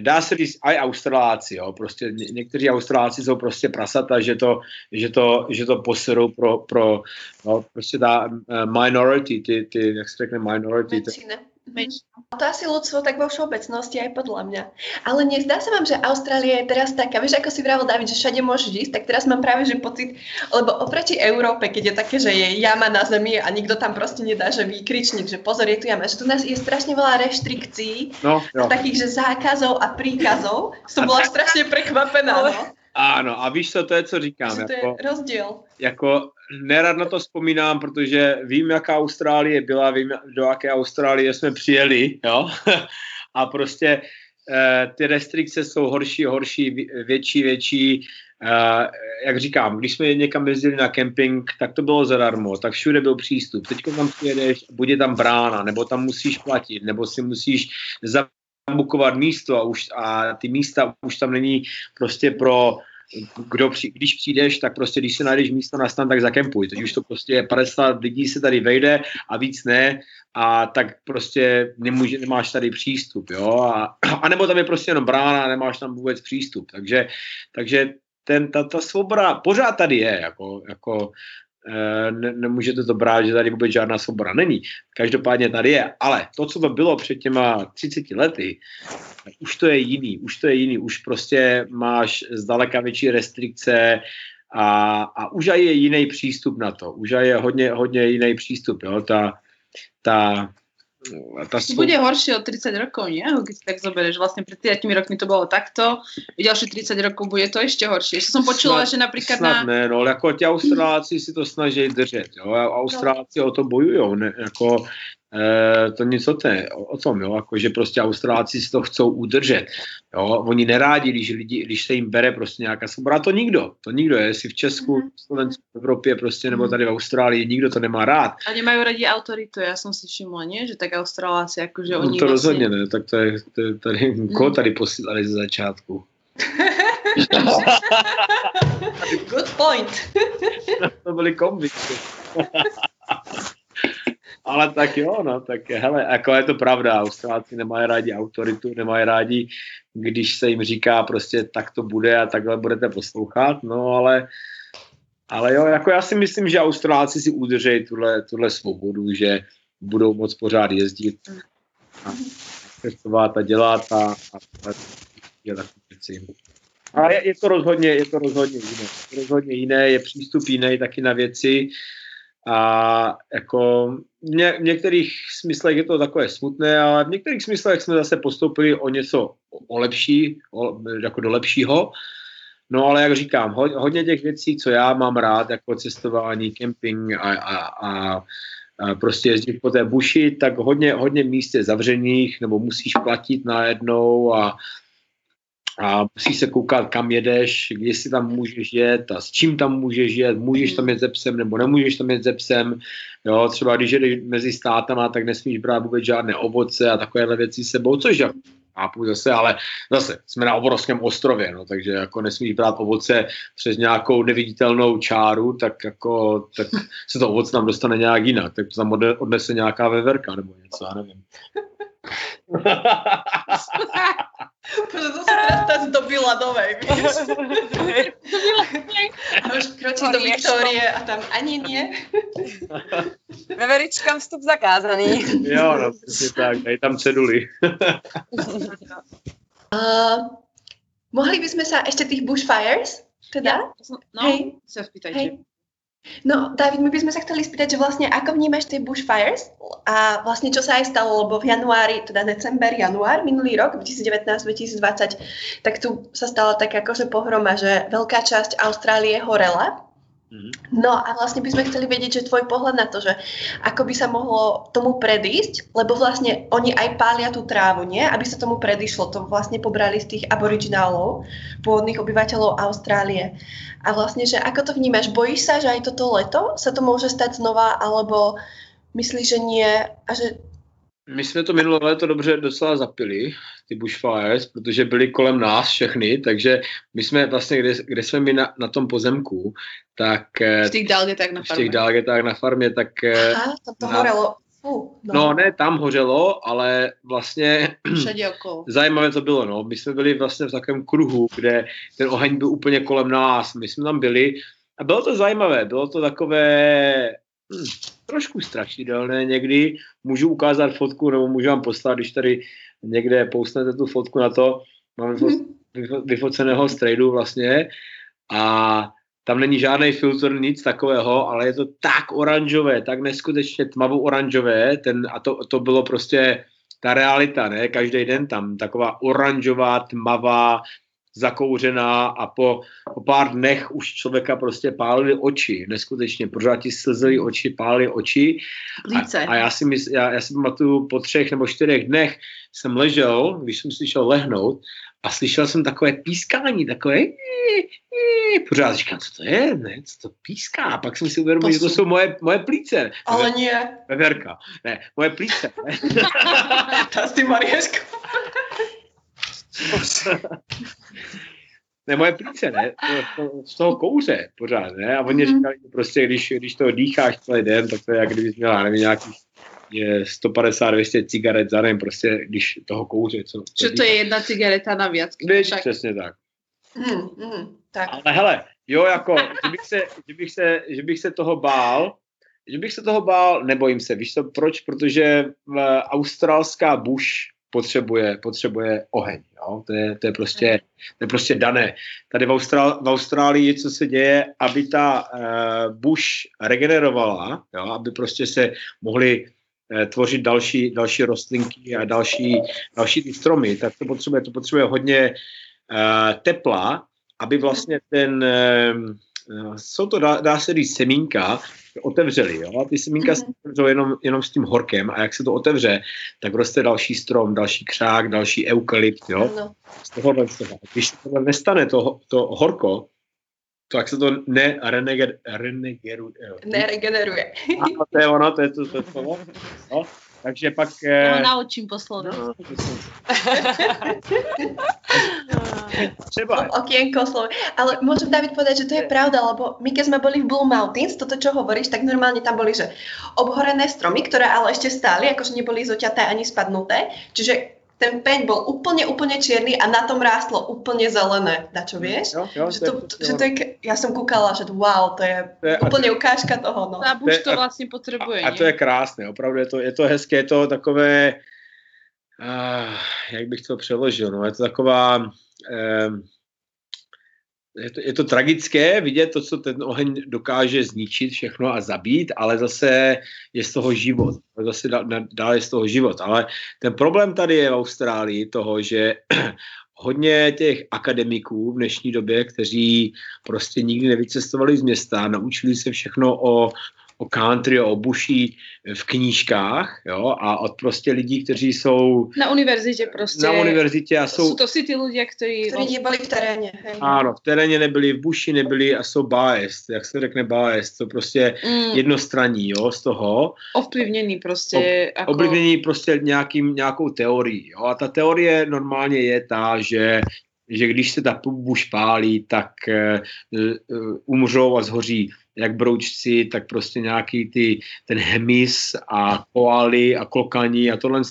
dá se říct i Australáci, jo, prostě ně, někteří Australáci jsou prostě prasata, že to, že to, že to poserou pro, pro no, prostě ta uh, minority, ty, ty, jak se řekne minority. Menšina. Mm-hmm. To asi ľudstvo tak vo všeobecnosti aj podľa mňa. Ale nezdá sa vám, že Austrália je teraz taká, vieš, ako si vravel David, že všade môžeš ísť, tak teraz mám práve že pocit, lebo oproti Európe, keď je také, že je jama na zemi a nikto tam proste nedá, že výkričník, že pozor, je tu jama, že tu nás je strašne veľa reštrikcií, no, a takých, že zákazov a príkazov. Som bola strašne prekvapená, no. Ano, a víš co, to je, co říkám. Že to jako, je rozdíl. Jako nerad na to vzpomínám, protože vím, jaká Austrálie byla, vím, do jaké Austrálie jsme přijeli, jo. a prostě eh, ty restrikce jsou horší, horší, větší, větší. Eh, jak říkám, když jsme někam jezdili na kemping, tak to bylo zadarmo, tak všude byl přístup. Teď tam přijedeš, bude tam brána, nebo tam musíš platit, nebo si musíš bukovat místo a, už, a ty místa už tam není prostě pro kdo při, když přijdeš, tak prostě když si najdeš místo na stan, tak zakempuj. Teď už to prostě 50 lidí se tady vejde a víc ne. A tak prostě nemůže, nemáš tady přístup, jo, a, a nebo tam je prostě jenom brána a nemáš tam vůbec přístup, takže, takže ten, ta, ta svoboda pořád tady je, jako, jako ne, nemůžete to brát, že tady vůbec žádná svoboda není. Každopádně tady je, ale to, co to bylo před těma 30 lety, už to je jiný, už to je jiný, už prostě máš zdaleka větší restrikce a, a už je jiný přístup na to, už je hodně, hodně jiný přístup, jo, ta, ta tá to bude horšie o 30 rokov, nie? Keď si tak zoberieš, vlastne pred 30 rokmi to bolo takto, ďalšie 30 rokov bude to ešte horšie. Ešte som počula, snad, že napríklad snad na... ne, no, jako ti Austráci si to snaží držet, jo, Austráci no. o to bojují, ne, jako e, to něco te, o, o tom, jo, jako, že prostě Austráci si to chcou udržet. Jo. Oni nerádi, když, lidi, když se jim bere prostě nějaká svoboda. To nikdo, to nikdo, jestli v Česku, mm-hmm. Slovensku, v Evropě prostě, nebo mhm. tady v Austrálii, nikdo to nemá rád. A nemají rádi autoritu, já jsem si všimla, ne? že tak Austráláci, jakože no, oni no to vlastně... rozhodně ne, tak to je, to je tady, mm. koho tady posílali ze začátku? Good point. to byly konvikty. Ale tak jo, no, tak hele, jako je to pravda, Austrálci nemají rádi autoritu, nemají rádi, když se jim říká prostě tak to bude a takhle budete poslouchat, no ale ale jo, jako já si myslím, že Austrálci si udržejí tuhle, tuhle svobodu, že budou moc pořád jezdit a cestovat a dělat a, a, a dělat věci. A je, je, to rozhodně, je to rozhodně jiné. Rozhodně jiné, je přístup jiný taky na věci. A jako v některých smyslech je to takové smutné, ale v některých smyslech jsme zase postoupili o něco o lepší, o, jako do lepšího. No ale jak říkám, hodně těch věcí, co já mám rád, jako cestování, camping a, a, a, a prostě jezdit po té buši, tak hodně, hodně míst je zavřených, nebo musíš platit najednou a, a musíš se koukat, kam jedeš, jestli tam můžeš jet a s čím tam můžeš jet, můžeš tam jet ze psem nebo nemůžeš tam jet ze psem, jo, třeba když jedeš mezi státama, tak nesmíš brát vůbec žádné ovoce a takovéhle věci sebou, což chápu zase, ale zase jsme na obrovském ostrově, no, takže jako nesmíš brát ovoce přes nějakou neviditelnou čáru, tak jako tak se to ovoce tam dostane nějak jinak, tak to tam odnese nějaká veverka nebo něco, já nevím. Protože to sa teraz tá zdobí ľadovej, vieš. a už kročí do Viktórie a tam ani nie. Veveričkám vstup zakázaný. jo, no, přesně tak, daj tam ceduly. uh, mohli by sme sa ešte tých bushfires, teda? Ja, no, Hej. sa spýtajte. Hej. No, David, my by sme sa chceli spýtať, že vlastne ako vnímaš tie bushfires a vlastne čo sa aj stalo, lebo v januári, teda december, január, minulý rok, 2019-2020, tak tu sa stala tak akože pohroma, že veľká časť Austrálie horela. No a vlastne by sme chceli vedieť, že tvoj pohľad na to, že ako by sa mohlo tomu predísť, lebo vlastne oni aj pália tú trávu, nie? Aby sa tomu predišlo. To vlastne pobrali z tých aboriginálov, pôvodných obyvateľov Austrálie. A vlastne, že ako to vnímaš? Bojíš sa, že aj toto leto sa to môže stať znova, alebo myslíš, že nie? A že my jsme to minulé léto dobře docela zapili, ty bushfires, protože byly kolem nás všechny, takže my jsme vlastně, kde, kde jsme my na, na tom pozemku, tak... Eh, v těch dalgetách na farmě. V těch dalgetách na farmě, tak... Eh, Aha, to, to na, horelo. Uh, no. no ne, tam hořelo, ale vlastně zajímavé to bylo, no. My jsme byli vlastně v takovém kruhu, kde ten oheň byl úplně kolem nás, my jsme tam byli a bylo to zajímavé, bylo to takové hmm, trošku strašidelné někdy. Můžu ukázat fotku, nebo můžu vám poslat, když tady někde pousnete tu fotku na to. Máme vyfoceného strejdu vlastně a tam není žádný filtr, nic takového, ale je to tak oranžové, tak neskutečně tmavou oranžové, ten, a to, to bylo prostě ta realita, ne, každý den tam taková oranžová, tmavá, zakouřená a po, po pár dnech už člověka prostě pálily oči, neskutečně, pořád ti slzely oči, pálily oči. A, a já si mysl, já, já si pamatuju, po třech nebo čtyřech dnech jsem ležel, když jsem slyšel lehnout a slyšel jsem takové pískání, takové pořád říkám, co to je, ne, co to píská. A pak jsem si uvědomil, že to jsou moje, moje plíce. Ale nie. Veverka. Ne, moje plíce. Ta s tím Marieškou. Ne, moje plíce, ne, z toho kouře pořád, ne, a oni mm. říkali, prostě, když, když to dýcháš celý den, tak to je, jak kdybys měla, nevím, nějaký je 150-200 cigaret za den, prostě, když toho kouře. Co, Čo to je jedna cigareta na? Víš, tak... přesně tak. Mm, mm, tak. Ale hele, jo, jako, že bych, se, že, bych se, že bych se toho bál, že bych se toho bál, nebojím se. Víš to proč? Protože australská bush potřebuje, potřebuje oheň. Jo? To, je, to, je prostě, to je prostě dané. Tady v, Austrál, v Austrálii, co se děje, aby ta uh, buš regenerovala, jo? aby prostě se mohly uh, tvořit další, další rostlinky a další, další ty stromy, tak to potřebuje, to potřebuje hodně uh, tepla, aby vlastně ten, uh, jsou to, dá, dá se říct, semínka, otevřeli. Jo? A ty semínka mm-hmm. se otevřou jenom, jenom s tím horkem a jak se to otevře, tak roste další strom, další křák, další eukalypt. Jo? No. Z tohohle, z toho. Když se tohle nestane, to, to horko, tak se to nerenegeruje. Neregeneruje. A to je ono, to je to, to, to, to, to. Takže pak... Eh, no, naučím poslovnosť. No, Třeba. Okienko slovo. Ale môžem David povedať, že to je pravda, lebo my keď sme boli v Blue Mountains, toto čo hovoríš, tak normálne tam boli, že obhorené stromy, ktoré ale ešte stáli, akože neboli zoťaté ani spadnuté. Čiže ten peň bol úplne, úplne čierny a na tom rástlo úplne zelené. Na čo vieš? Jo, jo, že to to, že to je, ja som kúkala, že wow, to je, To je- úplne ukážka toho. No. A To buď je- to a- vlastně potřebuje. A, a to je krásné, opravdu je to, je to hezké, je to takové, uh, jak bych to přeložil, no, je to taková, je to, je to tragické vidět to, co ten oheň dokáže zničit všechno a zabít, ale zase je z toho život. Zase dá- dá- dál je z toho život. Ale ten problém tady je v Austrálii toho, že hodně těch akademiků v dnešní době, kteří prostě nikdy nevycestovali z města, naučili se všechno o, o country, o buší v knížkách, jo, a od prostě lidí, kteří jsou Na univerzitě prostě. na univerzitě a Jsou jsou, to si ty ľudia, ktorí... Ktorí neboli v teréne. Hej. ano, v teréně nebyli, v buši nebyli a jsou biased, jak se řekne biased, to prostě mm, jednostranní, jo, z toho, ovplyvnený prostě. ako... ovlivnění prostě nějakým, nějakou teorií. Jo? A ta teorie normálně je ta, že, že když se ta buš pálí, tak uh, umřou a zhoří jak broučci, tak prostě nějaký ty, ten hemis a koaly a klokaní a tohle.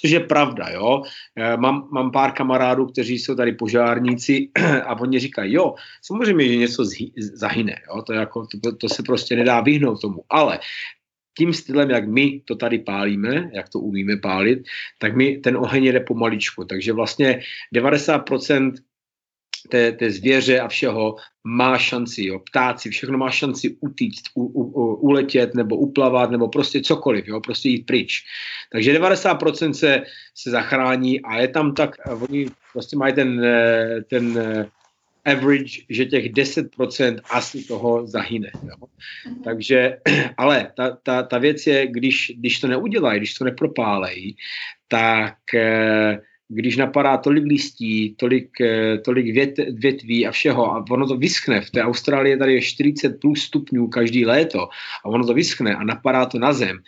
Což je pravda, jo. Eh, Mám, mám pár kamarádů, kteří jsou tady požárníci a oni říkají, jo, samozřejmě, že něco zhy, zahyne, jo. To, jako, to, to se prostě nedá vyhnout tomu, ale tím stylem, jak my to tady pálíme, jak to umíme pálit, tak my ten oheň jede pomaličku. Takže vlastně 90% té, té zvěře a všeho má šanci, jo, ptáci, všechno má šanci utíct, u, u, u, uletět nebo uplavat nebo prostě cokoliv, jo, prostě jít pryč. Takže 90% se, se zachrání a je tam tak, oni prostě mají ten, eh, ten eh, average, že těch 10% asi toho zahyne. Jo. Takže, ale ta, ta, ta věc je, když, když to neudělají, když to nepropálejí, tak eh, když napadá tolik listí, tolik, eh, tolik vět, větví a všeho a ono to vyschne, v té Austrálii tady je 40 plus stupňů každý léto a ono to vyschne a napadá to na zem,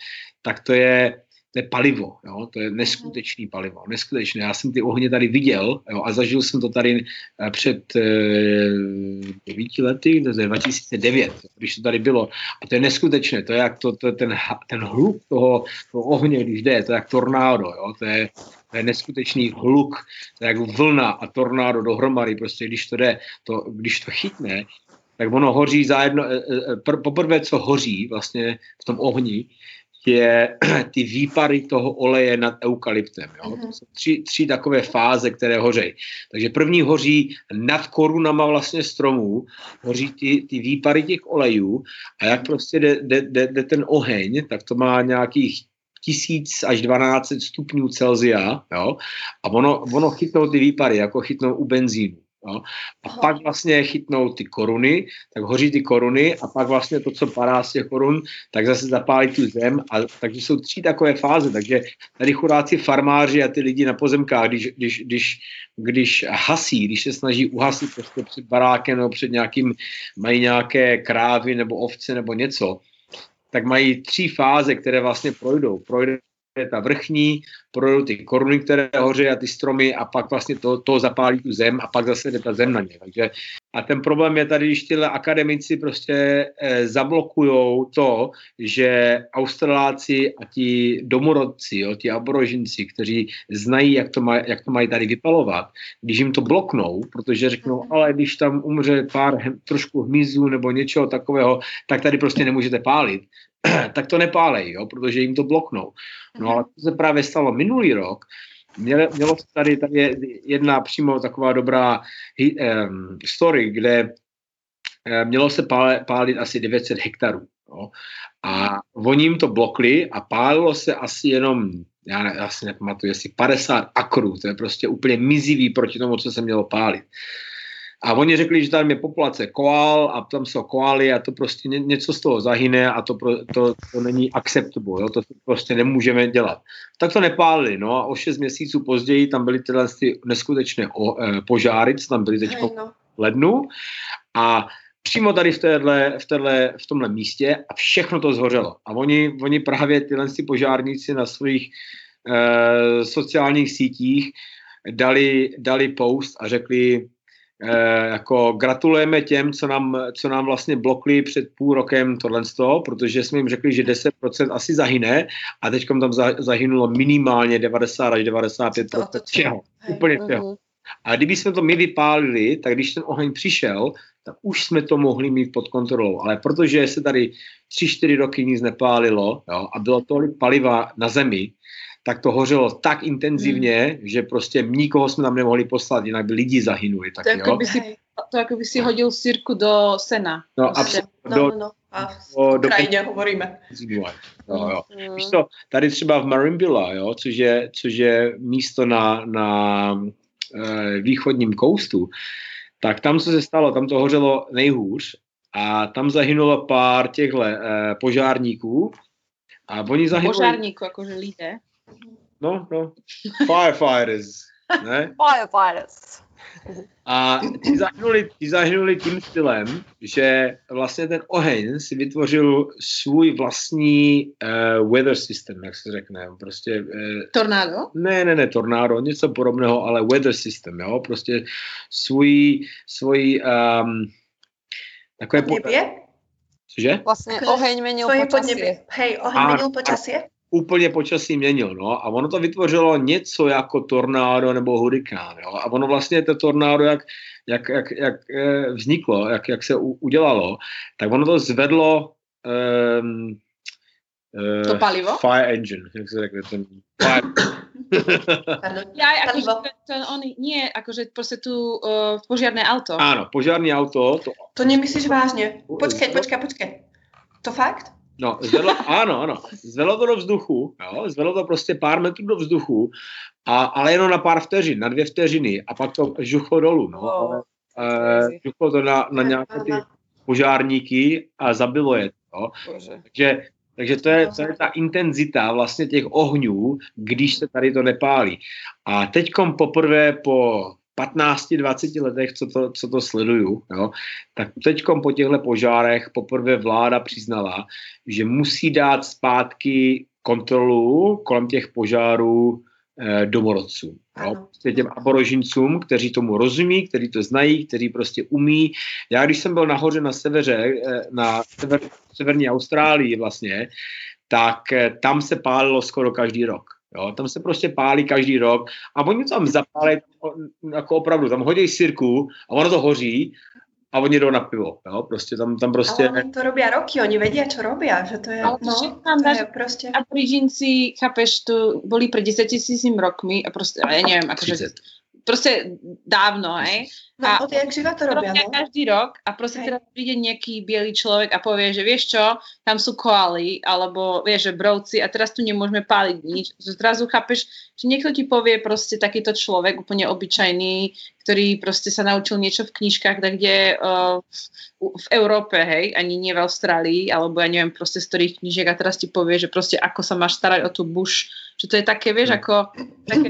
tak to je, to je palivo, jo? to je neskutečný palivo, neskutečné. Já jsem ty ohně tady viděl jo? a zažil jsem to tady eh, před eh, devíti lety, to je 2009, když to tady bylo. A to je neskutečné, to je jak to, to ten, ten hluk toho, toho ohně, když jde, to je jak tornádo, jo? To, je, to je neskutečný hluk, to je jak vlna a tornádo dohromady, prostě když to jde, to, když to chytne, tak ono hoří za jedno, eh, eh, pr- poprvé, co hoří vlastně v tom ohni, je ty výpary toho oleje nad eukalyptem. Jo? To jsou tři, tři takové fáze, které hoří. Takže první hoří nad korunama vlastně stromů, hoří ty, ty výpary těch olejů a jak prostě jde, jde, jde, jde ten oheň, tak to má nějakých tisíc až 12 stupňů Celzia, jo? a ono, ono chytnou ty výpary, jako chytnou u benzínu. Jo? A pak vlastně chytnou ty koruny, tak hoří ty koruny a pak vlastně to, co padá z těch korun, tak zase zapálí tu zem. A, takže jsou tři takové fáze. Takže tady chudáci farmáři a ty lidi na pozemkách, když, když, když, když hasí, když se snaží uhasit prostě před barákem nebo před nějakým, mají nějaké krávy nebo ovce nebo něco, tak mají tři fáze, které vlastně projdou. Projde ta vrchní, projdou ty koruny, které hoří a ty stromy a pak vlastně to, to zapálí tu zem a pak zase jde ta zem na ně. Takže a ten problém je tady, když tyhle akademici prostě eh, zablokujou to, že Australáci a ti domorodci, jo, ti aborožinci, kteří znají, jak to, maj, jak to mají tady vypalovat, když jim to bloknou, protože řeknou, ale když tam umře pár trošku hmyzu nebo něčeho takového, tak tady prostě nemůžete pálit, tak to nepálej, jo, protože jim to bloknou. No ale to se právě stalo minulý rok, Mělo, mělo se tady, tady je jedna přímo taková dobrá um, story, kde um, mělo se pálit, pálit asi 900 hektarů. Jo. A oni jim to blokli a pálilo se asi jenom, já, ne, já si nepamatuju, jestli 50 akrů, to je prostě úplně mizivý proti tomu, co se mělo pálit. A oni řekli, že tam je populace koál a tam jsou koály a to prostě ně, něco z toho zahyne a to, pro, to, to není acceptable, jo? to prostě nemůžeme dělat. Tak to nepálili, no a o šest měsíců později tam byly tyhle ty neskutečné o, e, požáry, co tam byly teď no. v lednu a přímo tady v, téhle, v, téhle, v tomhle místě a všechno to zhořelo. A oni, oni právě tyhle ty požárníci na svých e, sociálních sítích dali, dali post a řekli, jako gratulujeme těm, co nám, co nám vlastně blokli před půl rokem tohle z toho, protože jsme jim řekli, že 10% asi zahyne a teď tam za, zahynulo minimálně 90 až 95% všeho. Úplně všeho. Mhm. A kdyby jsme to my vypálili, tak když ten oheň přišel, tak už jsme to mohli mít pod kontrolou. Ale protože se tady 3-4 roky nic nepálilo jo, a bylo tolik paliva na zemi, tak to hořelo tak intenzivně, hmm. že prostě nikoho jsme tam nemohli poslat, jinak by lidi zahynuli. Tak, to, jako by si, to jako by si hodil sirku do sena. No, prostě. no, do, no, no. A v do, krajině do, hovoríme. Jo, jo. Mm. Víš to, tady třeba v Marimbila, jo, což, je, což je místo na, na e, východním koustu, tak tam, co se stalo, tam to hořelo nejhůř a tam zahynulo pár těchto e, požárníků a oni zahynuli... Požárníků, jakože lidé. No, no. Firefighters. Ne? Firefighters. A ti zahynuli, ti zahynuli tím stylem, že vlastně ten oheň si vytvořil svůj vlastní uh, weather system, jak se řekne. Prostě, uh, tornádo? Ne, ne, ne, tornádo, něco podobného, ale weather system, jo. Prostě svůj, svůj um, takové... Po... Cože? Vlastně oheň měnil počasí. Hej, oheň měnil počasí úplně počasí měnil, no, a ono to vytvořilo něco jako tornádo nebo hurikán, jo, a ono vlastně to tornádo, jak, jak, jak, jak eh, vzniklo, jak, jak se udělalo, tak ono to zvedlo um, uh, to palivo? Fire engine, jak se řekne, ten fire... ja, akože ten, on nie, akože proste tu uh, požiarné auto. Áno, požiarné auto. To, to nemyslíš vážne? Počkej, počkej, počkej. To fakt? No, zvedlo, ano, ano. Zvedlo to do vzduchu, jo, zvedlo to prostě pár metrů do vzduchu, a, ale jenom na pár vteřin, na dvě vteřiny a pak to žuchlo dolů, no. Oh, e, žuchlo to na, na nějaké ty požárníky a zabilo je to. Takže, takže to je, to je ta intenzita vlastně těch ohňů, když se tady to nepálí. A teďkom poprvé po 15-20 letech, co to, co to sleduju, jo, tak teď po těchto požárech poprvé vláda přiznala, že musí dát zpátky kontrolu kolem těch požárů eh, domorodcům. Jo. Prostě těm aborožincům, kteří tomu rozumí, kteří to znají, kteří prostě umí. Já když jsem byl nahoře na seveře, eh, na sever, severní Austrálii vlastně, tak eh, tam se pálilo skoro každý rok. Jo, tam se prostě pálí každý rok a oni tam zapálí jako opravdu, tam hodí sirku a ono to hoří a oni jdou na pivo, jo, prostě tam, tam prostě... Ale oni to robí roky, oni vědí, co robí, že to je, Ale no, to je prostě... A prížinci, chápeš, tu boli před 10 tisícimi rokmi a prostě, já nevím, akože prostě dávno, hej. No, a od jak živa to robia, no? každý rok a prostě teraz príde nejaký bielý človek a povie, že vieš čo, tam sú koaly, alebo vieš, že brovci a teraz tu nemôžeme páliť nič. Zrazu chápeš, že niekto ti povie prostě takýto človek, úplne obyčajný, ktorý prostě sa naučil niečo v knižkách, tak kde uh, v, v Európe, hej, ani nie v Austrálii, alebo ja neviem, prostě z ktorých knižiek a teraz ti povie, že prostě ako sa máš starať o tu buš, že to je také, vieš, mm. ako také,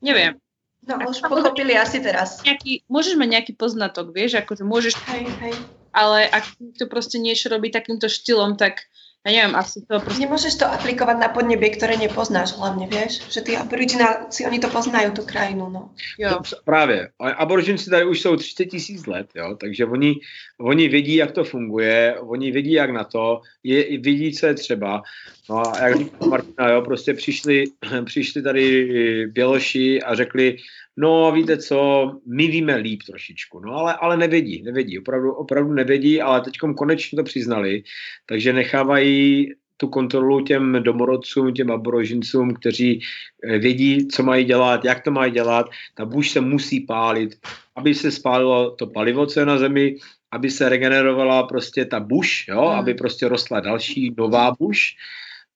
neviem, No, už pochopili asi teraz. Nejaký, môžeš mať nejaký poznatok, vieš, akože môžeš... Hej, hej. Ale ak to proste niečo robí takýmto štýlom, tak ja neviem, asi to proste... Nemôžeš to aplikovať na podnebie, ktoré nepoznáš hlavne, vieš? Že tí aborigináci, oni to poznajú, tú krajinu, no. Jo. To, právě. Aboriginci tady už jsou 30 tisíc let, jo, takže oni, oni vědí, jak to funguje, oni vědí, jak na to, je, vědí, co je třeba. No a jak říkal Martina, jo, prostě přišli, přišli tady Běloši a řekli, no víte co, my víme líp trošičku, no ale, ale nevědí, nevědí, opravdu, opravdu nevědí, ale teď konečně to přiznali, takže nechávají tu kontrolu těm domorodcům, těm aborožincům, kteří eh, vědí, co mají dělat, jak to mají dělat. Ta buš se musí pálit, aby se spálilo to palivo, co je na zemi, aby se regenerovala prostě ta buš, jo, hmm. aby prostě rostla další nová buš.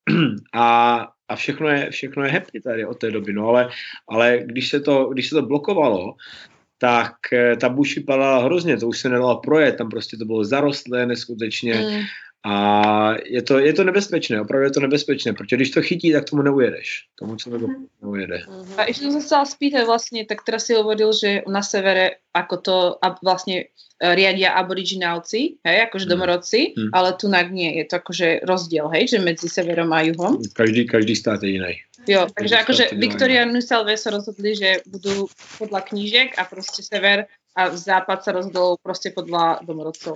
A a všechno je, všechno je happy tady od té doby, no ale, ale když, se to, když se to blokovalo, tak eh, ta buš vypadala hrozně, to už se nedalo projet, tam prostě to bylo zarostlé neskutečně mm. A je to, je to nebezpečné, opravdu je to nebezpečné, protože když to chytí, tak tomu neujedeš, tomu člověku mm. neujede. Mm-hmm. A ještě jsem se chcela spýtať vlastně, tak teraz si hovoril, že na severe ako to a vlastně E, riadia aboriginálci, hej, akože hmm. domorodci, hmm. ale tu nie je to akože rozdiel, hej, že medzi severom a juhom. Každý, každý stát je iný. Jo, takže akože Victoria a New South Wales sa rozhodli, že budú podľa knížek a proste sever A západ se rozdělil prostě podle domorodců?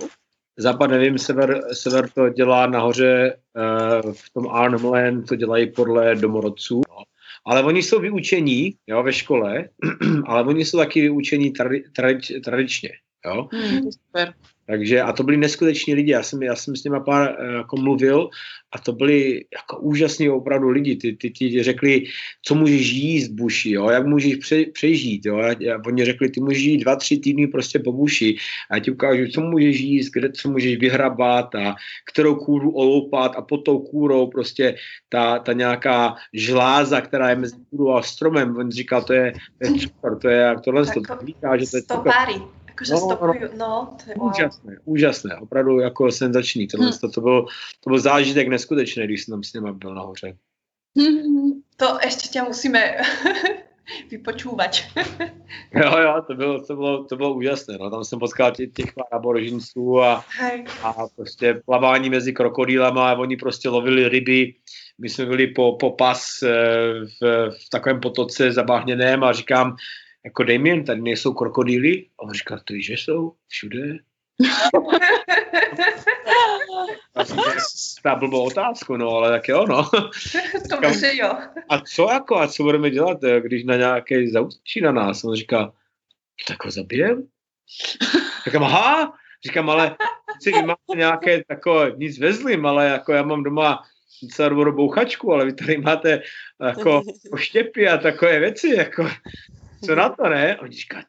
Západ nevím, sever, sever to dělá nahoře uh, v tom Arnhem to dělají podle domorodců. No. Ale oni jsou vyučení jo, ve škole, ale oni jsou taky vyučení tradi, tradi, tradičně. Jo? Hmm, super. Takže a to byli neskuteční lidi, já jsem, já jsem s nimi pár eh, jako mluvil a to byli jako úžasní opravdu lidi, ty, ty, ty řekli, co můžeš jíst buši, jo, jak můžeš pře, přežít, jo, a, a oni řekli, ty můžeš jít dva, tři týdny prostě po buši. A já ti ukážu, co můžeš jíst, kde, co můžeš vyhrabat a kterou kůru oloupat a pod tou kůrou prostě ta, ta nějaká žláza, která je mezi kůrou a stromem, on říkal, to je, to je cukor, to je jak tohle, to, to říká, že to je cukor. Akože no, stopujú, no, to je wow. Úžasné, úžasné, opravdu jako senzační. Tohle, hmm. to, to, byl, to byl zážitek neskutečný, když jsem tam s nimi byl nahoře. To ještě tě musíme vypočúvat. jo, jo, to bylo, to bylo, to bylo úžasné. No. Tam jsem potkal těch, těch pár aborižinců a, a prostě plavání mezi krokodýlama a oni prostě lovili ryby. My jsme byli po, po pas eh, v, v takovém potoce zabáhněném a říkám, jako Damien, tady nejsou krokodýly? A on říká, ty, že jsou všude. Ta blbou otázku, no, ale tak jo, no. to myslím, jo. A co jako, a co budeme dělat, eh, když na nějaké zaučí na nás? On říká, tak ho zabijem? Říkám, aha, říkám, ale si vy máte nějaké takové, nic vezlím, ale jako já mám doma docela dobrou bouchačku, ale vy tady máte jako oštěpy a takové věci, jako co na to, ne? Oni říká,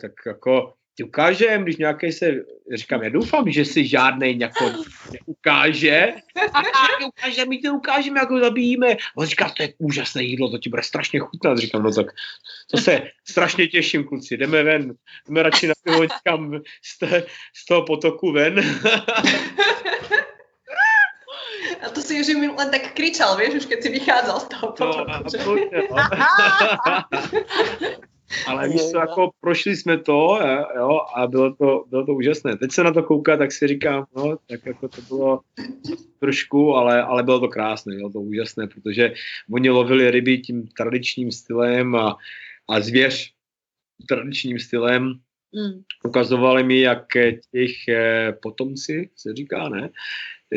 tak jako ti ukážem, když nějaký se, říkám, já doufám, že si žádný jako neukáže. A, a ukáže, my to ukážeme, jak ho zabijíme. On říká, to je úžasné jídlo, to ti bude strašně chutnat. Říkám, no tak to se strašně těším, kluci, jdeme ven, jdeme radši na pivo někam z, té, z toho potoku ven. A to si už len tak kričal, vieš, už keď si vychádzal z toho potoku. No, absolutně, no. Ale víš co, jako prošli jsme to jo, a bylo to, bylo to úžasné. Teď se na to kouká, tak si říkám, no, tak jako to bylo trošku, ale, ale bylo to krásné, bylo to úžasné, protože oni lovili ryby tím tradičním stylem a, a zvěř tradičním stylem. Mm. Ukazovali mi, jak těch eh, potomci, se říká, ne,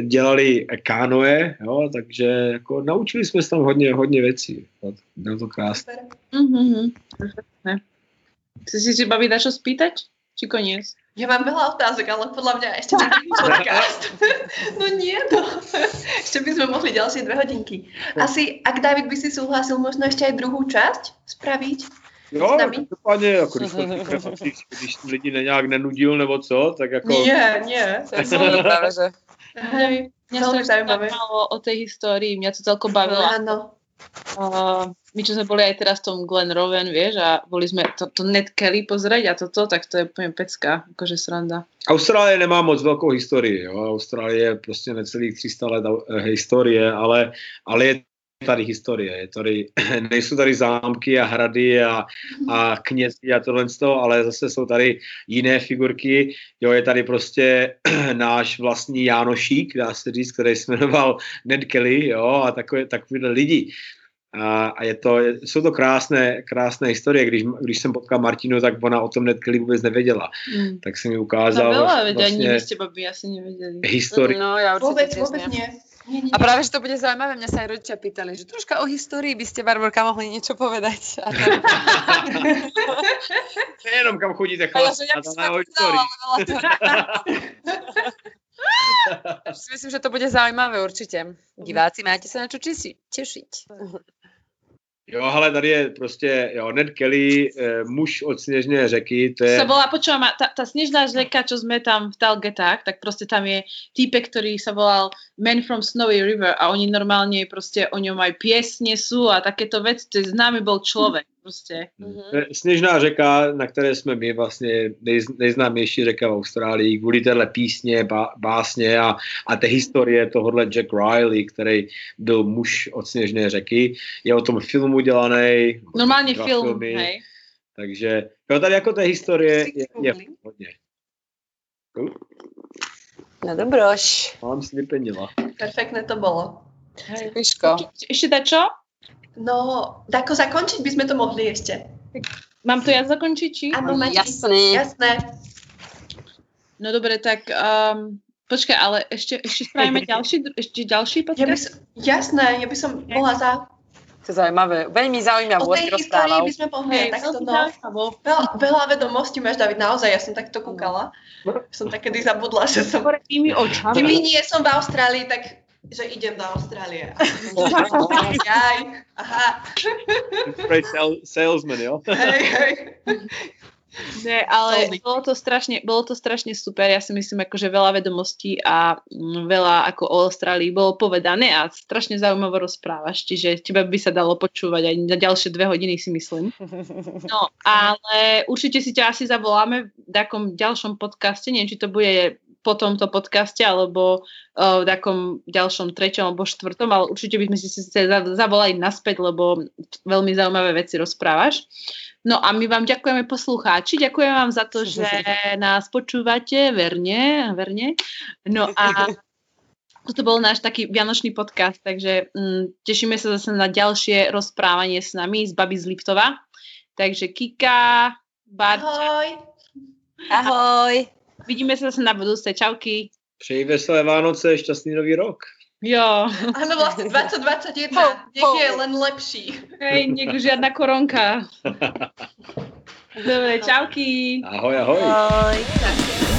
dělali kánoe, jo, takže jako naučili jsme se tam hodně, hodně věcí. Bylo to krásné. Mm-hmm. Chci si si baví dačo spýtať? Či koniec? Ja mám veľa otázok, ale podľa mňa ešte na podcast. no nie, no. Ešte by sme mohli ďalšie dve hodinky. Asi, ak David by si súhlasil, možno ešte aj druhú časť spraviť? Jo, každopádně, jako když, když, když lidi nějak nenudil nebo co, tak jako... Nie, nie. To je právě, že... Hej, mňa strašne o tej histórii, mňa to celko bavilo. Áno. Uh, my čo sme boli aj teraz v tom Glen Roven, vieš, a boli sme to, to Ned Kelly pozrieť a toto, tak to je úplne pecka, akože sranda. Austrálie nemá moc velkou historii, jo. Austrálie je prostě necelých 300 let eh, historie, ale, ale je tady historie, je tady, nejsou tady zámky a hrady a, a knězi a tohle z toho, ale zase jsou tady jiné figurky, jo, je tady prostě náš vlastní Jánošík, dá se říct, který se jmenoval Ned Kelly, jo, a takové, takovýhle lidi. A, a je to, jsou to krásné, krásné historie. Když, když jsem potkal Martinu, tak ona o tom Netkeli vůbec nevěděla. Mm. Tak jsem mi ukázal. To bylo, vlastně, asi nevěděli. Historii. No, já určitě vůbec, vůbec ne. Nie, nie, A práve, že to bude zaujímavé, mňa sa aj rodičia pýtali, že troška o histórii by ste, Barborka, mohli niečo povedať. A Nejenom kam chodíte chlapci, ale o histórii. Myslím, že to bude zaujímavé určite. Diváci, máte sa na čo tešiť. Jo, ale tady je prostě, jo, Ned Kelly, e, muž od sněžné řeky, to je... Sa volá, počúvam, ta, ta sněžná řeka, čo sme tam v Talgetách, tak prostě tam je týpek, ktorý sa volal Man from Snowy River a oni normálne prostě o ňom aj piesne sú a takéto veci, to je známy bol človek prostě. Mm-hmm. Sněžná řeka, na které jsme my vlastně nej, nejznámější řeka v Austrálii, kvůli téhle písně, bá, básně a, a té historie tohohle Jack Riley, který byl muž od Sněžné řeky. Je o tom film udělaný. Normálně film, filmy, hej. Takže jo, tady jako té historie je, je hodně. No dobroš. Mám si vypenila. Perfektné to bylo. Hej. Ešte dačo? No, ako zakončiť by sme to mohli ešte. Mám to ja zakončiť, či? Áno. Jasný. Jasné. No dobre, tak um, počkaj, ale ešte, ešte spravíme ďalší, dru- ešte ďalší Ja by podcast? som, jasné, ja by som bola za... To je zaujímavé. Veľmi O zaujímavé, tej histórii rozprával. by sme Hej, takto, veľmi no. veľa vedomostí máš, David, naozaj, ja som takto kúkala. Som tak kedy zabudla, že som... Tými očami. Keby nie som v Austrálii, tak že idem do Austrálie. Jaj, aha, salesman, jo? hej, hej. Ne, ale bolo to, strašne, bolo to strašne super. Ja si myslím, akože veľa vedomostí a mm, veľa ako o Austrálii bolo povedané a strašne zaujímavo rozprávaš, čiže teba by sa dalo počúvať aj na ďalšie dve hodiny, si myslím. No, ale určite si ťa asi zavoláme v takom ďalšom podcaste, neviem, či to bude po tomto podcaste, alebo uh, v takom ďalšom treťom alebo štvrtom, ale určite by sme si zavolali naspäť, lebo veľmi zaujímavé veci rozprávaš. No a my vám ďakujeme poslucháči, ďakujeme vám za to, že nás počúvate verne, verne. No a toto bol náš taký vianočný podcast, takže mm, tešíme sa zase na ďalšie rozprávanie s nami z Baby z Liptova. Takže Kika, Bart, Ahoj. Ahoj. Vidíme sa zase na budúce. Čauky. Přeji veselé Vánoce, šťastný nový rok. Jo, Áno, vlastne 2021, Ho, nech ho. je len lepší. hej, už žiadna koronka. Dobre, čauky. Ahoj, ahoj. Ahoj. Tak.